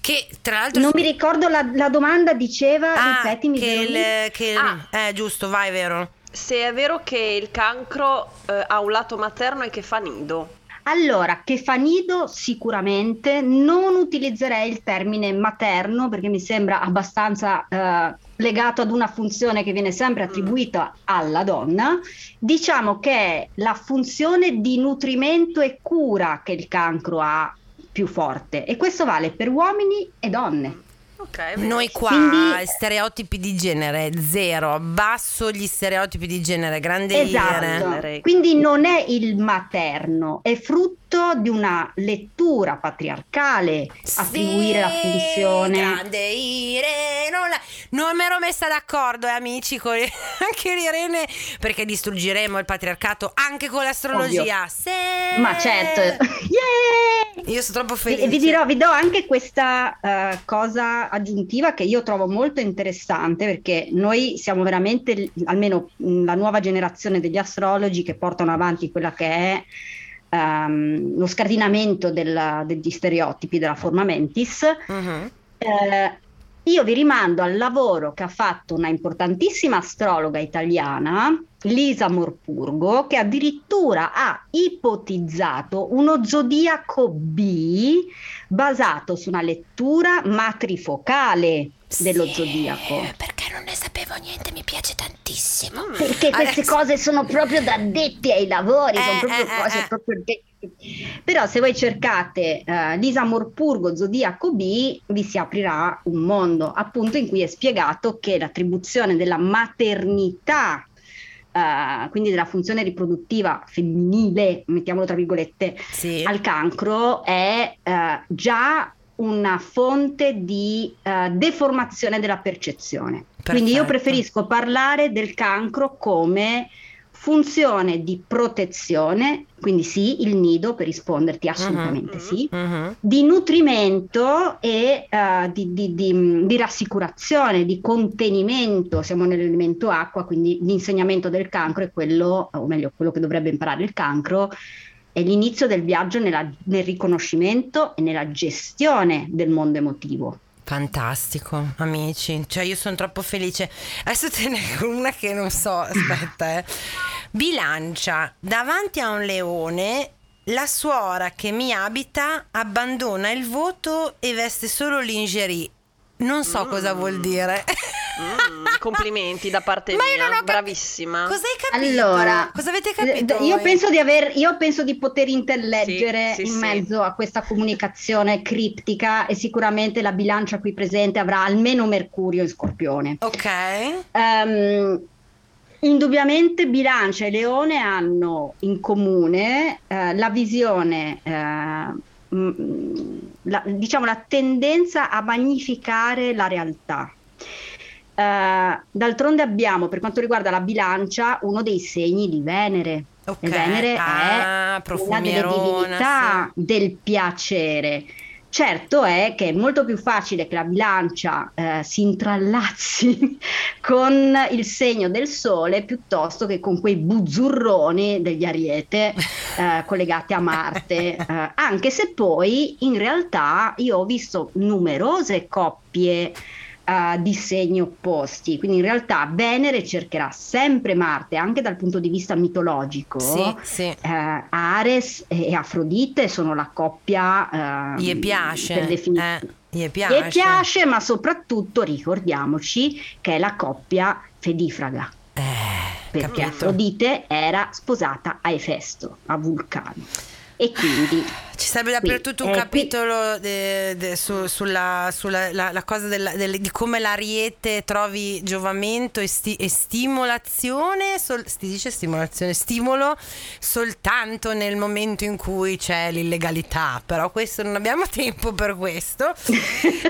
Che tra l'altro... Non mi ricordo la, la domanda diceva, Ah, ripetimi. che il, che il- Ah. Eh, giusto, vai, vero. Se è vero che il cancro eh, ha un lato materno e che fa nido. Allora, che fa nido sicuramente, non utilizzerei il termine materno perché mi sembra abbastanza eh, legato ad una funzione che viene sempre attribuita alla donna. Diciamo che è la funzione di nutrimento e cura che il cancro ha più forte e questo vale per uomini e donne. Ok, Noi qua Quindi- stereotipi di genere zero, abbasso gli stereotipi di genere, grande. Esatto. Quindi non è il materno, è frutto di una lettura patriarcale attribuire la funzione. grande ire non, mi ero messa d'accordo eh, amici con anche l'Irene perché distruggeremo il patriarcato anche con l'astrologia Sì. Ma certo, yeah! io sono troppo Vi, felice vi dirò, vi do anche questa eh, cosa aggiuntiva che io trovo molto interessante perché noi siamo veramente, almeno la nuova generazione degli astrologi che portano avanti quella che è ehm, lo scardinamento della- degli stereotipi della forma mentis. Mhm. Eh, io vi rimando al lavoro che ha fatto una importantissima astrologa italiana, Lisa Morpurgo, che addirittura ha ipotizzato uno zodiaco B basato su una lettura matrifocale dello Sì, zodiaco. perché non ne sapevo niente mi piace tantissimo Mm. Perché queste Adesso- cose sono proprio da addetti ai lavori, Eh, sono proprio eh, cose eh. proprio de- Però se voi cercate eh, Lisa Morpurgo Zodiaco B vi si aprirà un mondo appunto in cui è spiegato che l'attribuzione della maternità eh, quindi della funzione riproduttiva femminile, mettiamolo tra virgolette, sì. al cancro è eh, già una fonte di eh, deformazione della percezione. Quindi io Perfetto. preferisco parlare del cancro come funzione di protezione, quindi sì, il nido per risponderti assolutamente Mhm. sì, Mhm. di nutrimento e eh, di, di- di- di rassicurazione, di contenimento, siamo nell'elemento acqua, quindi l'insegnamento del cancro è quello, o meglio, quello che dovrebbe imparare il cancro, è l'inizio del viaggio nella- nel riconoscimento e nella gestione del mondo emotivo. Fantastico, amici. Cioè, io sono troppo felice. Adesso te ne una che non so. Aspetta, eh. Bilancia davanti a un leone. la suora che mi abita abbandona il voto e veste solo lingerie. Non so Mm. cosa vuol dire. Mm, complimenti da parte Ma mia, cap- bravissima. Cosa hai capito? Allora, cosa avete capito? io voi? penso di aver, io penso di poter intelleggere Sì, sì, in sì. mezzo a questa comunicazione criptica e sicuramente la bilancia qui presente avrà almeno Mercurio in Scorpione. Ok. Ehm, indubbiamente Bilancia e Leone hanno in comune eh, la visione, eh, la- diciamo la tendenza a magnificare la realtà. Eh, d'altronde abbiamo, per quanto riguarda la bilancia, uno dei segni di Venere. Ok. E Venere Ah, è una delle divinità del piacere. Certo è che è molto più facile che la bilancia eh, si intrallazzi con il segno del sole piuttosto che con quei buzzurroni degli ariete eh, collegati a Marte, eh, anche se poi in realtà io ho visto numerose coppie eh, di segni opposti, quindi in realtà Venere cercherà sempre Marte anche dal punto di vista mitologico. Sì, sì. Eh, Ares e Afrodite sono la coppia eh, Gli piace. per defini- eh, gli piace. Gli piace, ma soprattutto ricordiamoci che è la coppia fedifraga, Eh, perché capito. Afrodite era sposata a Efesto, a Vulcano. E quindi Ci sarebbe da Qui, aprire tutto un eh, qui- capitolo de- de- su- sulla, sulla- la, la cosa della- del- di come l'ariete trovi giovamento e, sti- e stimolazione, sol- si dice stimolazione, stimolo soltanto nel momento in cui c'è l'illegalità, però questo non abbiamo tempo per questo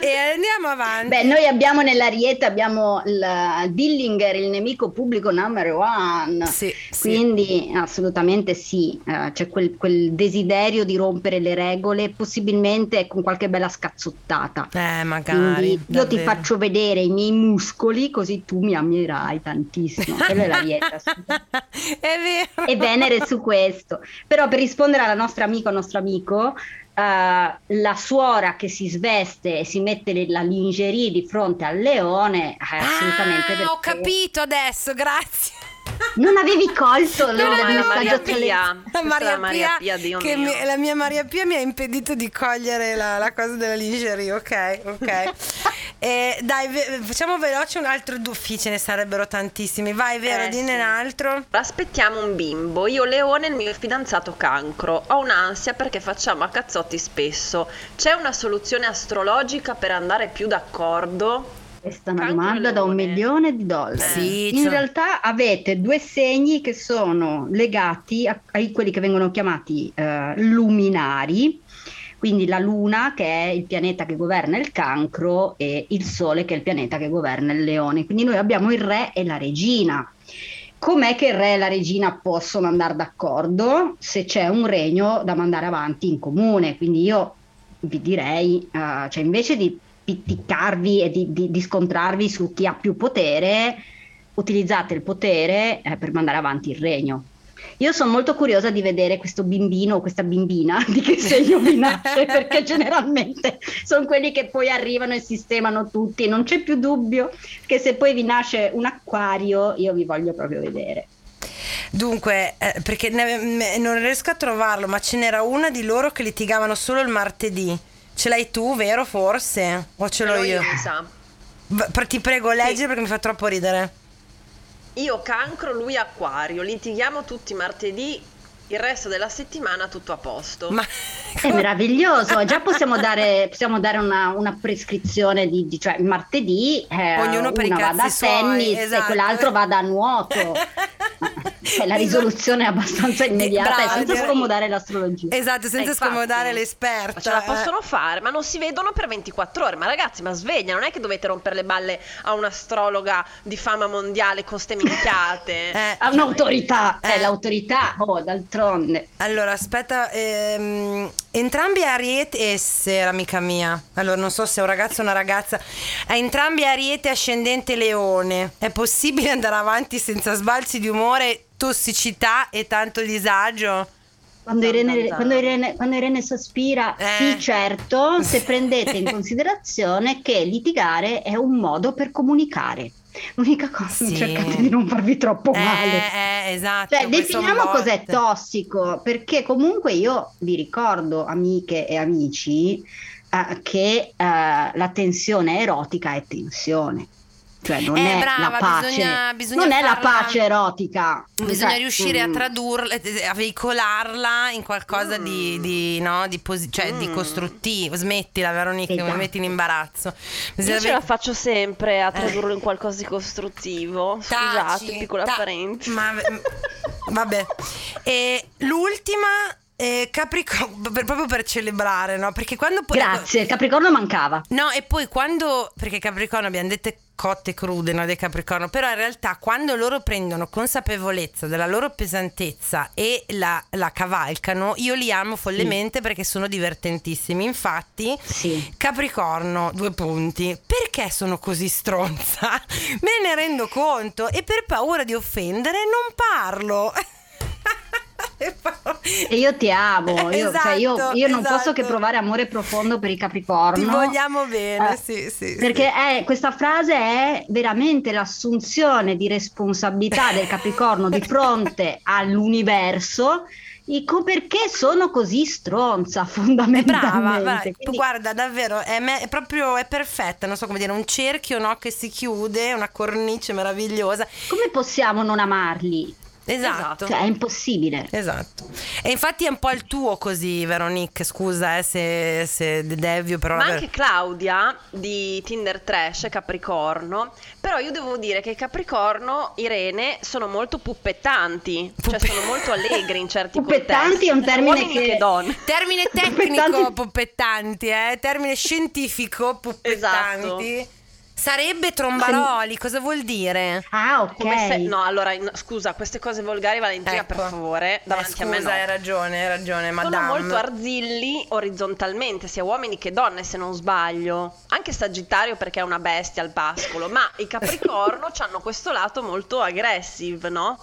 e andiamo avanti. Beh, noi abbiamo nell'Ariete abbiamo il Dillinger, il nemico pubblico number one. Sì, sì. Quindi assolutamente sì, eh, c'è quel, quel desiderio di rompere le regole, possibilmente con qualche bella scazzottata. Eh, magari. Quindi io ti davvero. faccio vedere i miei muscoli così tu mi amerai tantissimo. Quello è l'Ariete. assolutamente. È vero. e Venere su questo. Però per rispondere alla nostra amica o nostro amico, eh, la suora che si sveste e si mette la lingerie di fronte al leone, è assolutamente ah, ho capito adesso, grazie. Non avevi colto il No, Maria messaggio Pia. La Maria, la Maria Pia, Pia, Dio che mio. mi- la mia Maria Pia mi ha impedito di cogliere la, la cosa della lingerie, ok, ok. Eh, dai, ve- facciamo veloce un altro duffi, ce ne sarebbero tantissimi. Vai, vero, Eh, dinne sì. un altro. Aspettiamo un bimbo, io Leone e il mio fidanzato Cancro. Ho un'ansia perché facciamo a cazzotti spesso. C'è una soluzione astrologica per andare più d'accordo? Questa è una domanda da un milione di dollari. Sì, In cioè- realtà avete due segni che sono legati a, a quelli che vengono chiamati eh, luminari, quindi la Luna che è il pianeta che governa il cancro e il Sole che è il pianeta che governa il leone. Quindi noi abbiamo il re e la regina. Com'è che il re e la regina possono andare d'accordo se c'è un regno da mandare avanti in comune? Quindi io vi direi, eh, cioè invece di pitticarvi e di, di- di scontrarvi su chi ha più potere, utilizzate il potere eh, per mandare avanti il regno. Io sono molto curiosa di vedere questo bimbino o questa bimbina di che segno vi nasce, perché generalmente sono quelli che poi arrivano e sistemano tutti. Non c'è più dubbio che se poi vi nasce un acquario, io vi voglio proprio vedere. Dunque, eh, perché ne- me- non riesco a trovarlo, ma ce n'era una di loro che litigavano solo il martedì. Ce l'hai tu, vero? Forse? O ce l'ho Però io? mi sa. V- ti prego, leggi perché mi fa troppo ridere. Io Cancro, lui Acquario. Litighiamo tutti martedì, il resto della settimana tutto a posto. Ma È meraviglioso, già possiamo dare, possiamo dare una, una prescrizione di, di- cioè martedì eh, Ognuno per i una va da suoi, tennis esatto. e quell'altro va da nuoto. Cioè, la risoluzione è abbastanza immediata Brava, e senza scomodare l'astrologia. Esatto, senza Eh, infatti. scomodare Ma l'esperta. ce la eh. possono fare, ma non si vedono per 24 ore. Ma ragazzi, ma sveglia, non è che dovete rompere le balle a un'astrologa di fama mondiale con ste minchiate. Eh, Ha un'autorità, Eh. è l'autorità, oh, d'altronde. Allora, aspetta, ehm, entrambi Ariete, e se era amica mia, allora non so se è un ragazzo o una ragazza, a entrambi Ariete ascendente Leone, è possibile andare avanti senza sbalzi di umore, tossicità e tanto disagio? Quando Irene, quando Irene- quando Irene sospira, Eh. sì certo, se prendete in considerazione che litigare è un modo per comunicare. L'unica cosa Sì. cercate di non farvi troppo Eh, male. eh, esatto. Cioè, definiamo cos'è tossico, perché comunque io vi ricordo, amiche e amici, eh, che eh, la tensione erotica è tensione. Cioè non Eh, è brava, la pace, bisogna- bisogna non è la farla- pace erotica. Bisogna Cioè, riuscire a mm, tradurla, eh, a veicolarla in qualcosa di, di, no, di, posi- cioè, di Mm. costruttivo. Smettila, Veronica, che mi Esatto. metti in imbarazzo. Bisogna Io ce la ve- faccio sempre a Eh. tradurlo in qualcosa di costruttivo. Taci, Scusate, piccola ta- parentesi. Ma vabbè. E l'ultima eh, Capricorno, per- proprio per celebrare, no? Perché quando poi Grazie, Capricorno mancava. No, e poi quando, perché Capricorno abbiamo dette cotte crude, no, dei Capricorno, però in realtà quando loro prendono consapevolezza della loro pesantezza e la, la cavalcano, io li amo follemente perché sono divertentissimi. Infatti, Sì. Capricorno, due punti. Perché sono così stronza? Me ne rendo conto e per paura di offendere non parlo. E io ti amo, io, cioè, io- Esatto, io non posso che esatto. provare amore profondo per i Capricorno. Ti vogliamo bene, Eh, sì, sì. Perché sì. è- questa frase è veramente l'assunzione di responsabilità del Capricorno di fronte all'universo. Dico perché sono così stronza fondamentalmente. brava, brava. Quindi- guarda davvero è, me- è proprio è perfetta, non so come dire, un cerchio no, che si chiude, una cornice meravigliosa. come possiamo non amarli? Esatto. Cioè, è impossibile. Esatto. E infatti è un po' il tuo così, Veronique, scusa eh, se, se devio, però... Ma anche Claudia di Tinder Trash Capricorno. Però io devo dire che Capricorno, Irene, sono molto puppettanti. Cioè Puppe- sono molto allegri in certi Puppettanti contesti. è un termine uomini che- donne. Termine tecnico, Puppettanti. puppettanti, eh? termine scientifico, puppettanti. Esatto. Sarebbe trombaroli, cosa vuol dire? Ah, ok. Come se- no, allora, no, scusa, queste cose volgari, Valentina, per Ecco. favore, Eh, davanti a me scusa, no. hai ragione, hai ragione, Sono madame. molto arzilli orizzontalmente, sia uomini che donne, se non sbaglio. Anche Sagittario perché è una bestia al pascolo, ma i Capricorno hanno questo lato molto aggressive, no?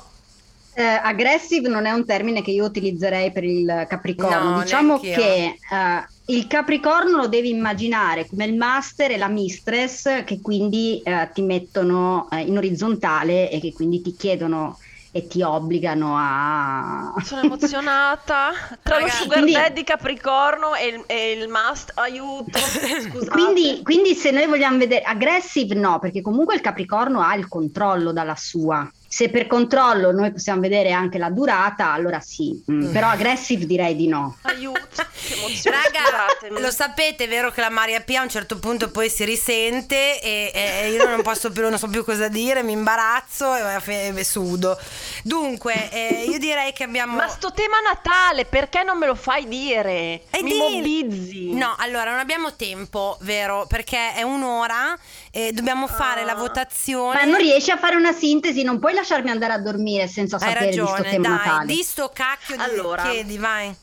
Eh, aggressive non è un termine che io utilizzerei per il Capricorno. No, diciamo che eh, il Capricorno lo devi immaginare come il master e la mistress che quindi eh, ti mettono eh, in orizzontale e che quindi ti chiedono e ti obbligano a... Sono emozionata. Tra lo Raga, sugar quindi- daddy Capricorno e il, e il must, aiuto. Scusate. Quindi, quindi se noi vogliamo vedere aggressive no, perché comunque il Capricorno ha il controllo dalla sua. Se per controllo noi possiamo vedere anche la durata, allora sì, Mm, però aggressive direi di no. Aiuto. Raga, lo sapete, vero che la Maria Pia a un certo punto poi si risente e, e io non posso più, non so più cosa dire, mi imbarazzo e, e sudo. Dunque, eh, io direi che abbiamo... Ma sto tema Natale, perché non me lo fai dire? E Mi dillo. mobbizzi. No, allora non abbiamo tempo, vero? Perché è un'ora e dobbiamo fare Ah. la votazione. Ma non riesci a fare una sintesi, non puoi lasciarmi andare a dormire senza Hai sapere di sto ragione, tema dai, natale. di sto cacchio di Allora. chiedi, vai.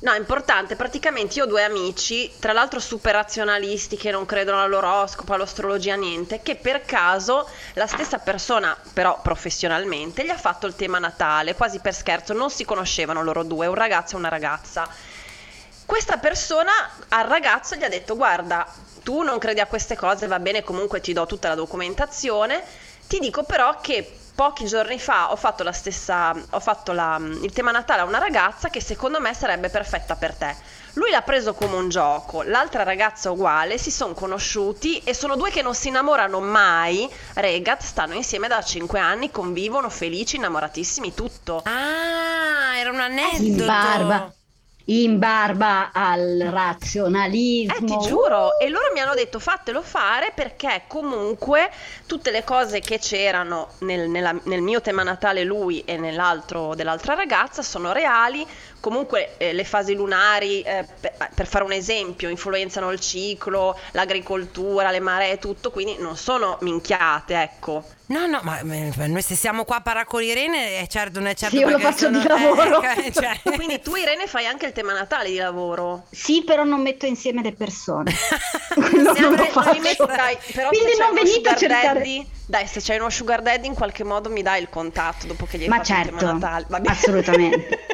No, è importante, praticamente io ho due amici, tra l'altro super razionalisti che non credono all'oroscopo, all'astrologia, niente, che per caso la stessa persona, però professionalmente, gli ha fatto il tema Natale, quasi per scherzo, non si conoscevano loro due, un ragazzo e una ragazza. Questa persona al ragazzo gli ha detto guarda, tu non credi a queste cose, va bene, comunque ti do tutta la documentazione, ti dico però che pochi giorni fa ho fatto la stessa, ho fatto la- il tema Natale a una ragazza che secondo me sarebbe perfetta per te. Lui l'ha preso come un gioco, l'altra ragazza uguale, si sono conosciuti e sono due che non si innamorano mai. Regat stanno insieme da 5 anni, convivono felici, innamoratissimi, tutto. Ah, era un aneddoto. In barba, in barba al Eh, razionalismo. ti giuro, e loro mi hanno detto fatelo fare perché comunque tutte le cose che c'erano nel, nella- nel mio tema natale lui e nell'altro dell'altra ragazza sono reali, comunque eh, le fasi lunari, eh, per, per fare un esempio, influenzano il ciclo, l'agricoltura, le maree, tutto, quindi non sono minchiate, ecco. No, no, ma ma noi se siamo qua a Paracolirene, è certo, non è certo Sì, io lo faccio di sono- lavoro. eh, cioè- Quindi tu Irene fai anche il tema natale di lavoro. Sì, però non metto insieme le persone. Quello non lo faccio. Mi metti- dai, però Quindi se c'è non uno venite a sugar cercare. daddy, dai, se c'è uno sugar daddy in qualche modo mi dai il contatto dopo che gli hai Ma fatto il certo, tema Natale. Va bene. assolutamente.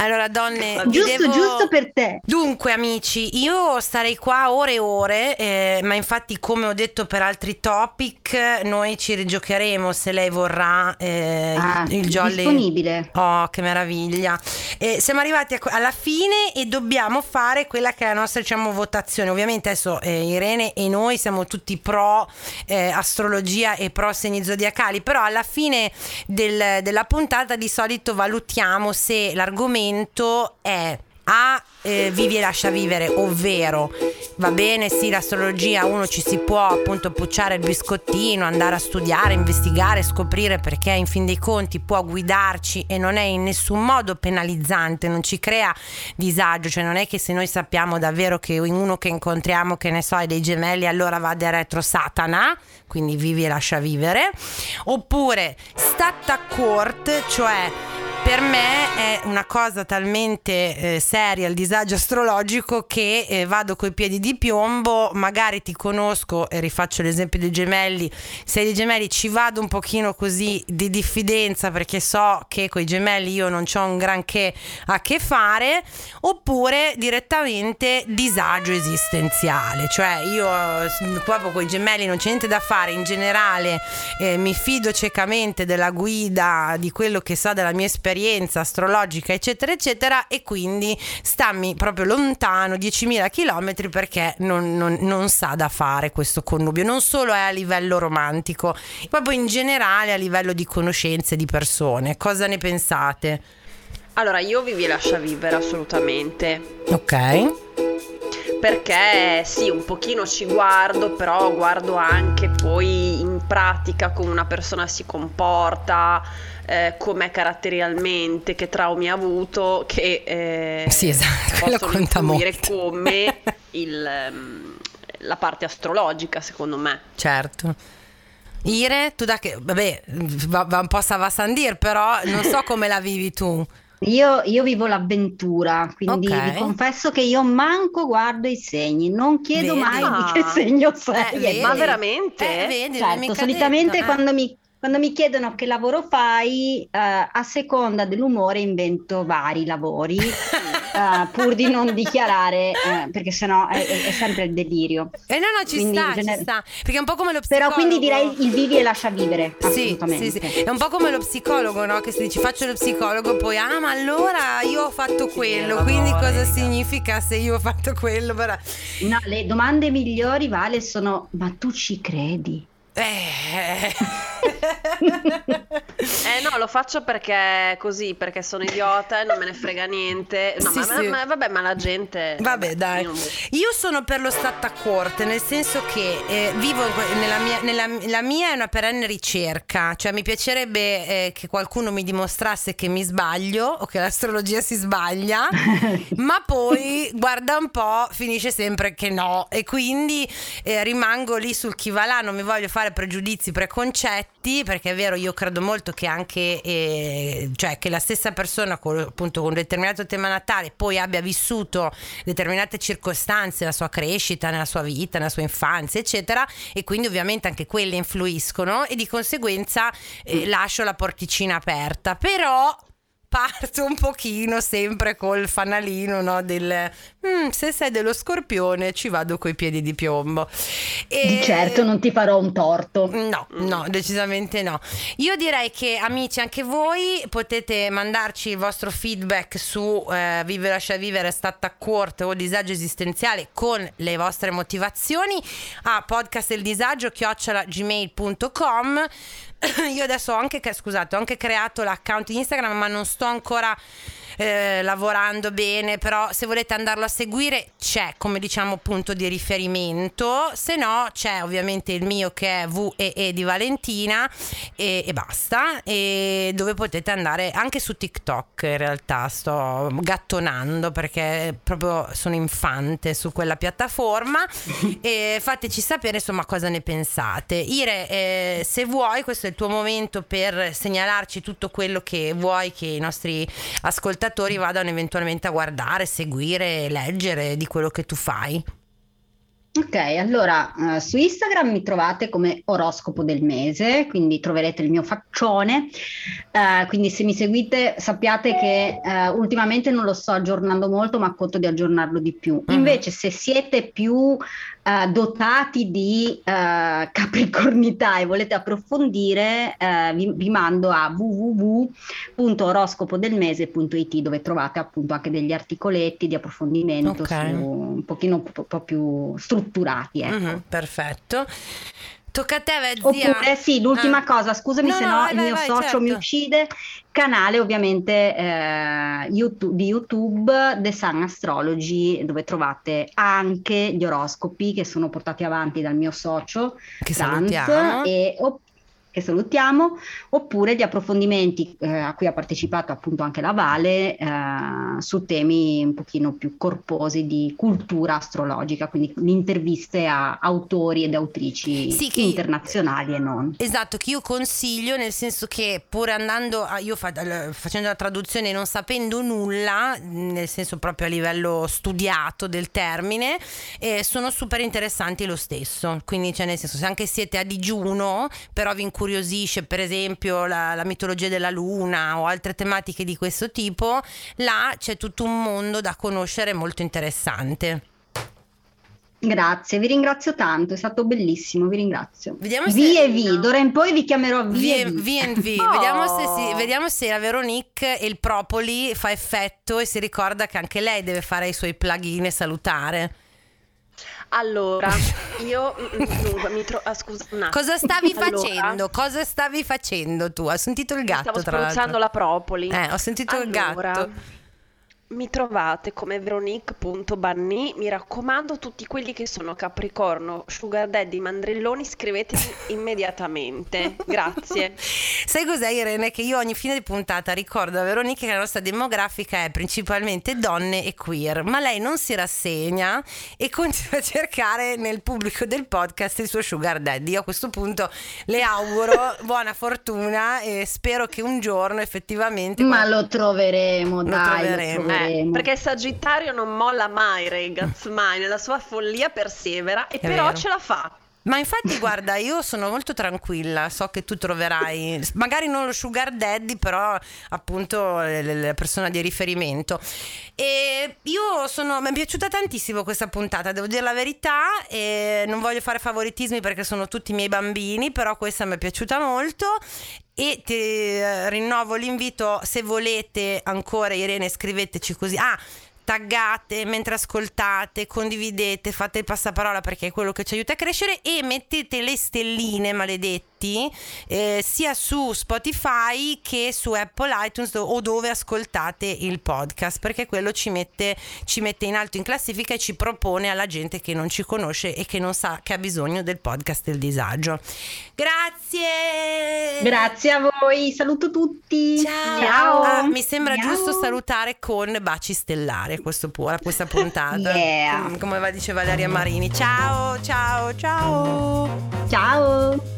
Allora, donne, giusto, devo... giusto per te. Dunque, amici, io starei qua ore e ore, eh, ma infatti, come ho detto per altri topic, noi ci rigiocheremo se lei vorrà eh, Ah, il jolly. disponibile. Oh, che meraviglia! Eh, siamo arrivati a- alla fine e dobbiamo fare quella che è la nostra diciamo, votazione. Ovviamente adesso eh, Irene e noi siamo tutti pro eh, astrologia e pro segni zodiacali, però alla fine del- della puntata di solito valutiamo se l'argomento è A. eh, vivi e lascia vivere, ovvero va bene, sì, l'astrologia uno ci si può appunto pucciare il biscottino, andare a studiare, investigare, scoprire perché in fin dei conti può guidarci e non è in nessun modo penalizzante, non ci crea disagio, cioè non è che se noi sappiamo davvero che uno che incontriamo, che ne so, è dei gemelli, allora va del retro Satana, quindi vivi e lascia vivere, oppure statta court, cioè per me è una cosa talmente eh, seria il disagio astrologico che eh, vado coi piedi di piombo, magari ti conosco e rifaccio l'esempio dei gemelli, sei dei gemelli ci vado un pochino così di diffidenza perché so che coi gemelli io non ho un granché a che fare, oppure direttamente disagio esistenziale, cioè io eh, proprio con i gemelli non c'è niente da fare, in generale eh, mi fido ciecamente della guida, di quello che so della mia esperienza astrologica, eccetera, eccetera, e quindi stammi proprio lontano, 10.000 km, perché non, non- non sa da fare questo connubio, non solo è a livello romantico, proprio in generale a livello di conoscenze di persone. Cosa ne pensate? Allora, io vivi e lascia vivere assolutamente. Ok. Perché sì, un pochino ci guardo, però guardo anche poi in pratica come una persona si comporta, eh, com'è caratterialmente, che traumi ha avuto, che eh, Sì, esatto, quello possono conta influire molto. come il, ehm, la parte astrologica, secondo me. Certo. Ire, tu da che... Vabbè, va, va un po' Savasandir, però non so come la vivi tu. Io, io vivo l'avventura, quindi Ok. vi confesso che io manco guardo i segni, non chiedo Vedi? mai Ah. di che segno sei. Eh? Ma veramente? Eh, vedi, Certo, solitamente detto, eh. quando mi, quando mi chiedono che lavoro fai, eh, a seconda dell'umore invento vari lavori, eh, pur di non dichiarare, eh, perché sennò è, è- è sempre il delirio. Eh no, no, ci Quindi sta, gener- ci sta. Perché è un po' come lo psicologo. Però quindi direi il vivi e lascia vivere, Sì, assolutamente. sì, sì. È un po' come lo psicologo, no? Che se dici faccio lo psicologo, poi ah, ma allora io ho fatto quello, quindi cosa raga. significa se io ho fatto quello? Però... No, le domande migliori, Vale, sono ma tu ci credi? Eh. Eh no, lo faccio perché così, perché sono idiota e non me ne frega niente. No, Sì, ma, sì. ma- vabbè, ma la gente... Vabbè, dai. io Io sono per lo stata corte, nel senso che eh, vivo nella mia, nella- la mia è una perenne ricerca, cioè mi piacerebbe eh, che qualcuno mi dimostrasse che mi sbaglio o che l'astrologia si sbaglia, ma poi guarda un po', finisce sempre che no e quindi eh, rimango lì sul chi va là, non mi voglio fare pregiudizi, preconcetti, perché è vero, io credo molto che anche eh, cioè che la stessa persona con, appunto con un determinato tema natale poi abbia vissuto determinate circostanze nella sua crescita, nella sua vita, nella sua infanzia, eccetera, e quindi ovviamente anche quelle influiscono e di conseguenza eh, lascio la porticina aperta, però parto un pochino sempre col fanalino no, del "Mm, se sei dello scorpione ci vado coi piedi di piombo e Di certo non ti farò un torto. No, no, decisamente no. Io direi che amici, anche voi potete mandarci il vostro feedback su eh, Vive lascia vivere, stata a corte o disagio esistenziale con le vostre motivazioni a podcast del disagio chiocciola gmail.com. Io adesso ho anche, scusate, ho anche creato l'account Instagram, ma non sto ancora eh, lavorando bene, però se volete andarlo a seguire c'è come diciamo punto di riferimento, se no c'è ovviamente il mio che è VEE di Valentina e, e basta, e dove potete andare anche su TikTok in realtà. Sto gattonando perché proprio sono infante su quella piattaforma. E fateci sapere insomma cosa ne pensate. Ire, eh, se vuoi questo è il tuo momento per segnalarci tutto quello che vuoi che i nostri ascoltatori vadano eventualmente a guardare, seguire, leggere di quello che tu fai. Ok, allora uh, su Instagram mi trovate come oroscopo del mese, quindi troverete il mio faccione. Uh, quindi se mi seguite sappiate che uh, ultimamente non lo sto aggiornando molto, ma conto di aggiornarlo di più. Uh-huh. Invece, se siete più dotati di capricornità e volete approfondire, vi, vi, mando a www.oroscopodelmese.it dove trovate appunto anche degli articoletti di approfondimento okay. su un pochino un po' più strutturati. Ecco. Mm-hmm, perfetto. Tocca a te, Zia. Oppure sì, l'ultima ah. cosa, scusami no, se no, no il vai, mio vai, socio certo. mi uccide. Canale ovviamente eh, YouTube, di YouTube The Sun Astrology, dove trovate anche gli oroscopi che sono portati avanti dal mio socio che Franz, salutiamo. e oppure che salutiamo, oppure di approfondimenti eh, a cui ha partecipato appunto anche la Vale eh, su temi un pochino più corposi di cultura astrologica, quindi interviste a autori ed autrici sì, internazionali e non. Esatto, che io consiglio nel senso che pur andando, a, io fa, facendo la traduzione non sapendo nulla, nel senso proprio a livello studiato del termine, eh, sono super interessanti lo stesso, quindi cioè nel senso se anche siete a digiuno, però vi incuriosite incuriosisce per esempio la, la, mitologia della luna o altre tematiche di questo tipo, là c'è tutto un mondo da conoscere molto interessante. Grazie, vi ringrazio tanto, è stato bellissimo, vi ringrazio. Vediamo v e V, no. d'ora in poi vi chiamerò V, v e V. V and V. Oh. Vediamo, se si, vediamo se la Veronique e il Propoli fa effetto e si ricorda che anche lei deve fare i suoi plugin e salutare. Allora, io dunque, mi trovo. Ah, scusa, un Cosa stavi allora, facendo? Cosa stavi facendo tu? Ho sentito il gatto. Stavo tra l'altro. la propoli. Eh, ho sentito allora, il gatto. Mi trovate come veronique.banni, mi raccomando tutti quelli che sono Capricorno, Sugar Daddy, Mandrelloni, scrivetemi immediatamente, grazie. Sai cos'è Irene? Che io ogni fine di puntata ricordo a Veronique che la nostra demografica è principalmente donne e queer, ma lei non si rassegna e continua a cercare nel pubblico del podcast il suo Sugar Daddy. Io a questo punto le auguro buona fortuna e spero che un giorno effettivamente... Ma lo troveremo, lo dai. Troveremo. Lo troveremo. Eh, perché Sagittario non molla mai, Regaz, mai, nella sua follia persevera e È però vero. ce la fa. Ma infatti, guarda, io sono molto tranquilla. So che tu troverai, magari non lo sugar daddy, però appunto la persona di riferimento. E io sono, mi è piaciuta tantissimo questa puntata, devo dire la verità. E non voglio fare favoritismi perché sono tutti i miei bambini, però questa mi è piaciuta molto e ti eh, rinnovo l'invito se volete ancora Irene scriveteci così ah taggate mentre ascoltate, condividete, fate il passaparola perché è quello che ci aiuta a crescere e mettete le stelline maledetti eh, sia su Spotify che su Apple iTunes o dove ascoltate il podcast perché quello ci mette, ci mette in alto in classifica e ci propone alla gente che non ci conosce e che non sa che ha bisogno del podcast del disagio. Grazie! Grazie a voi, saluto tutti! Ciao! Ciao. Ah, mi sembra Ciao. giusto salutare con baci stellari questo, questa puntata. Yeah. Come va dice Valeria Marini. Ciao, ciao, ciao. Ciao.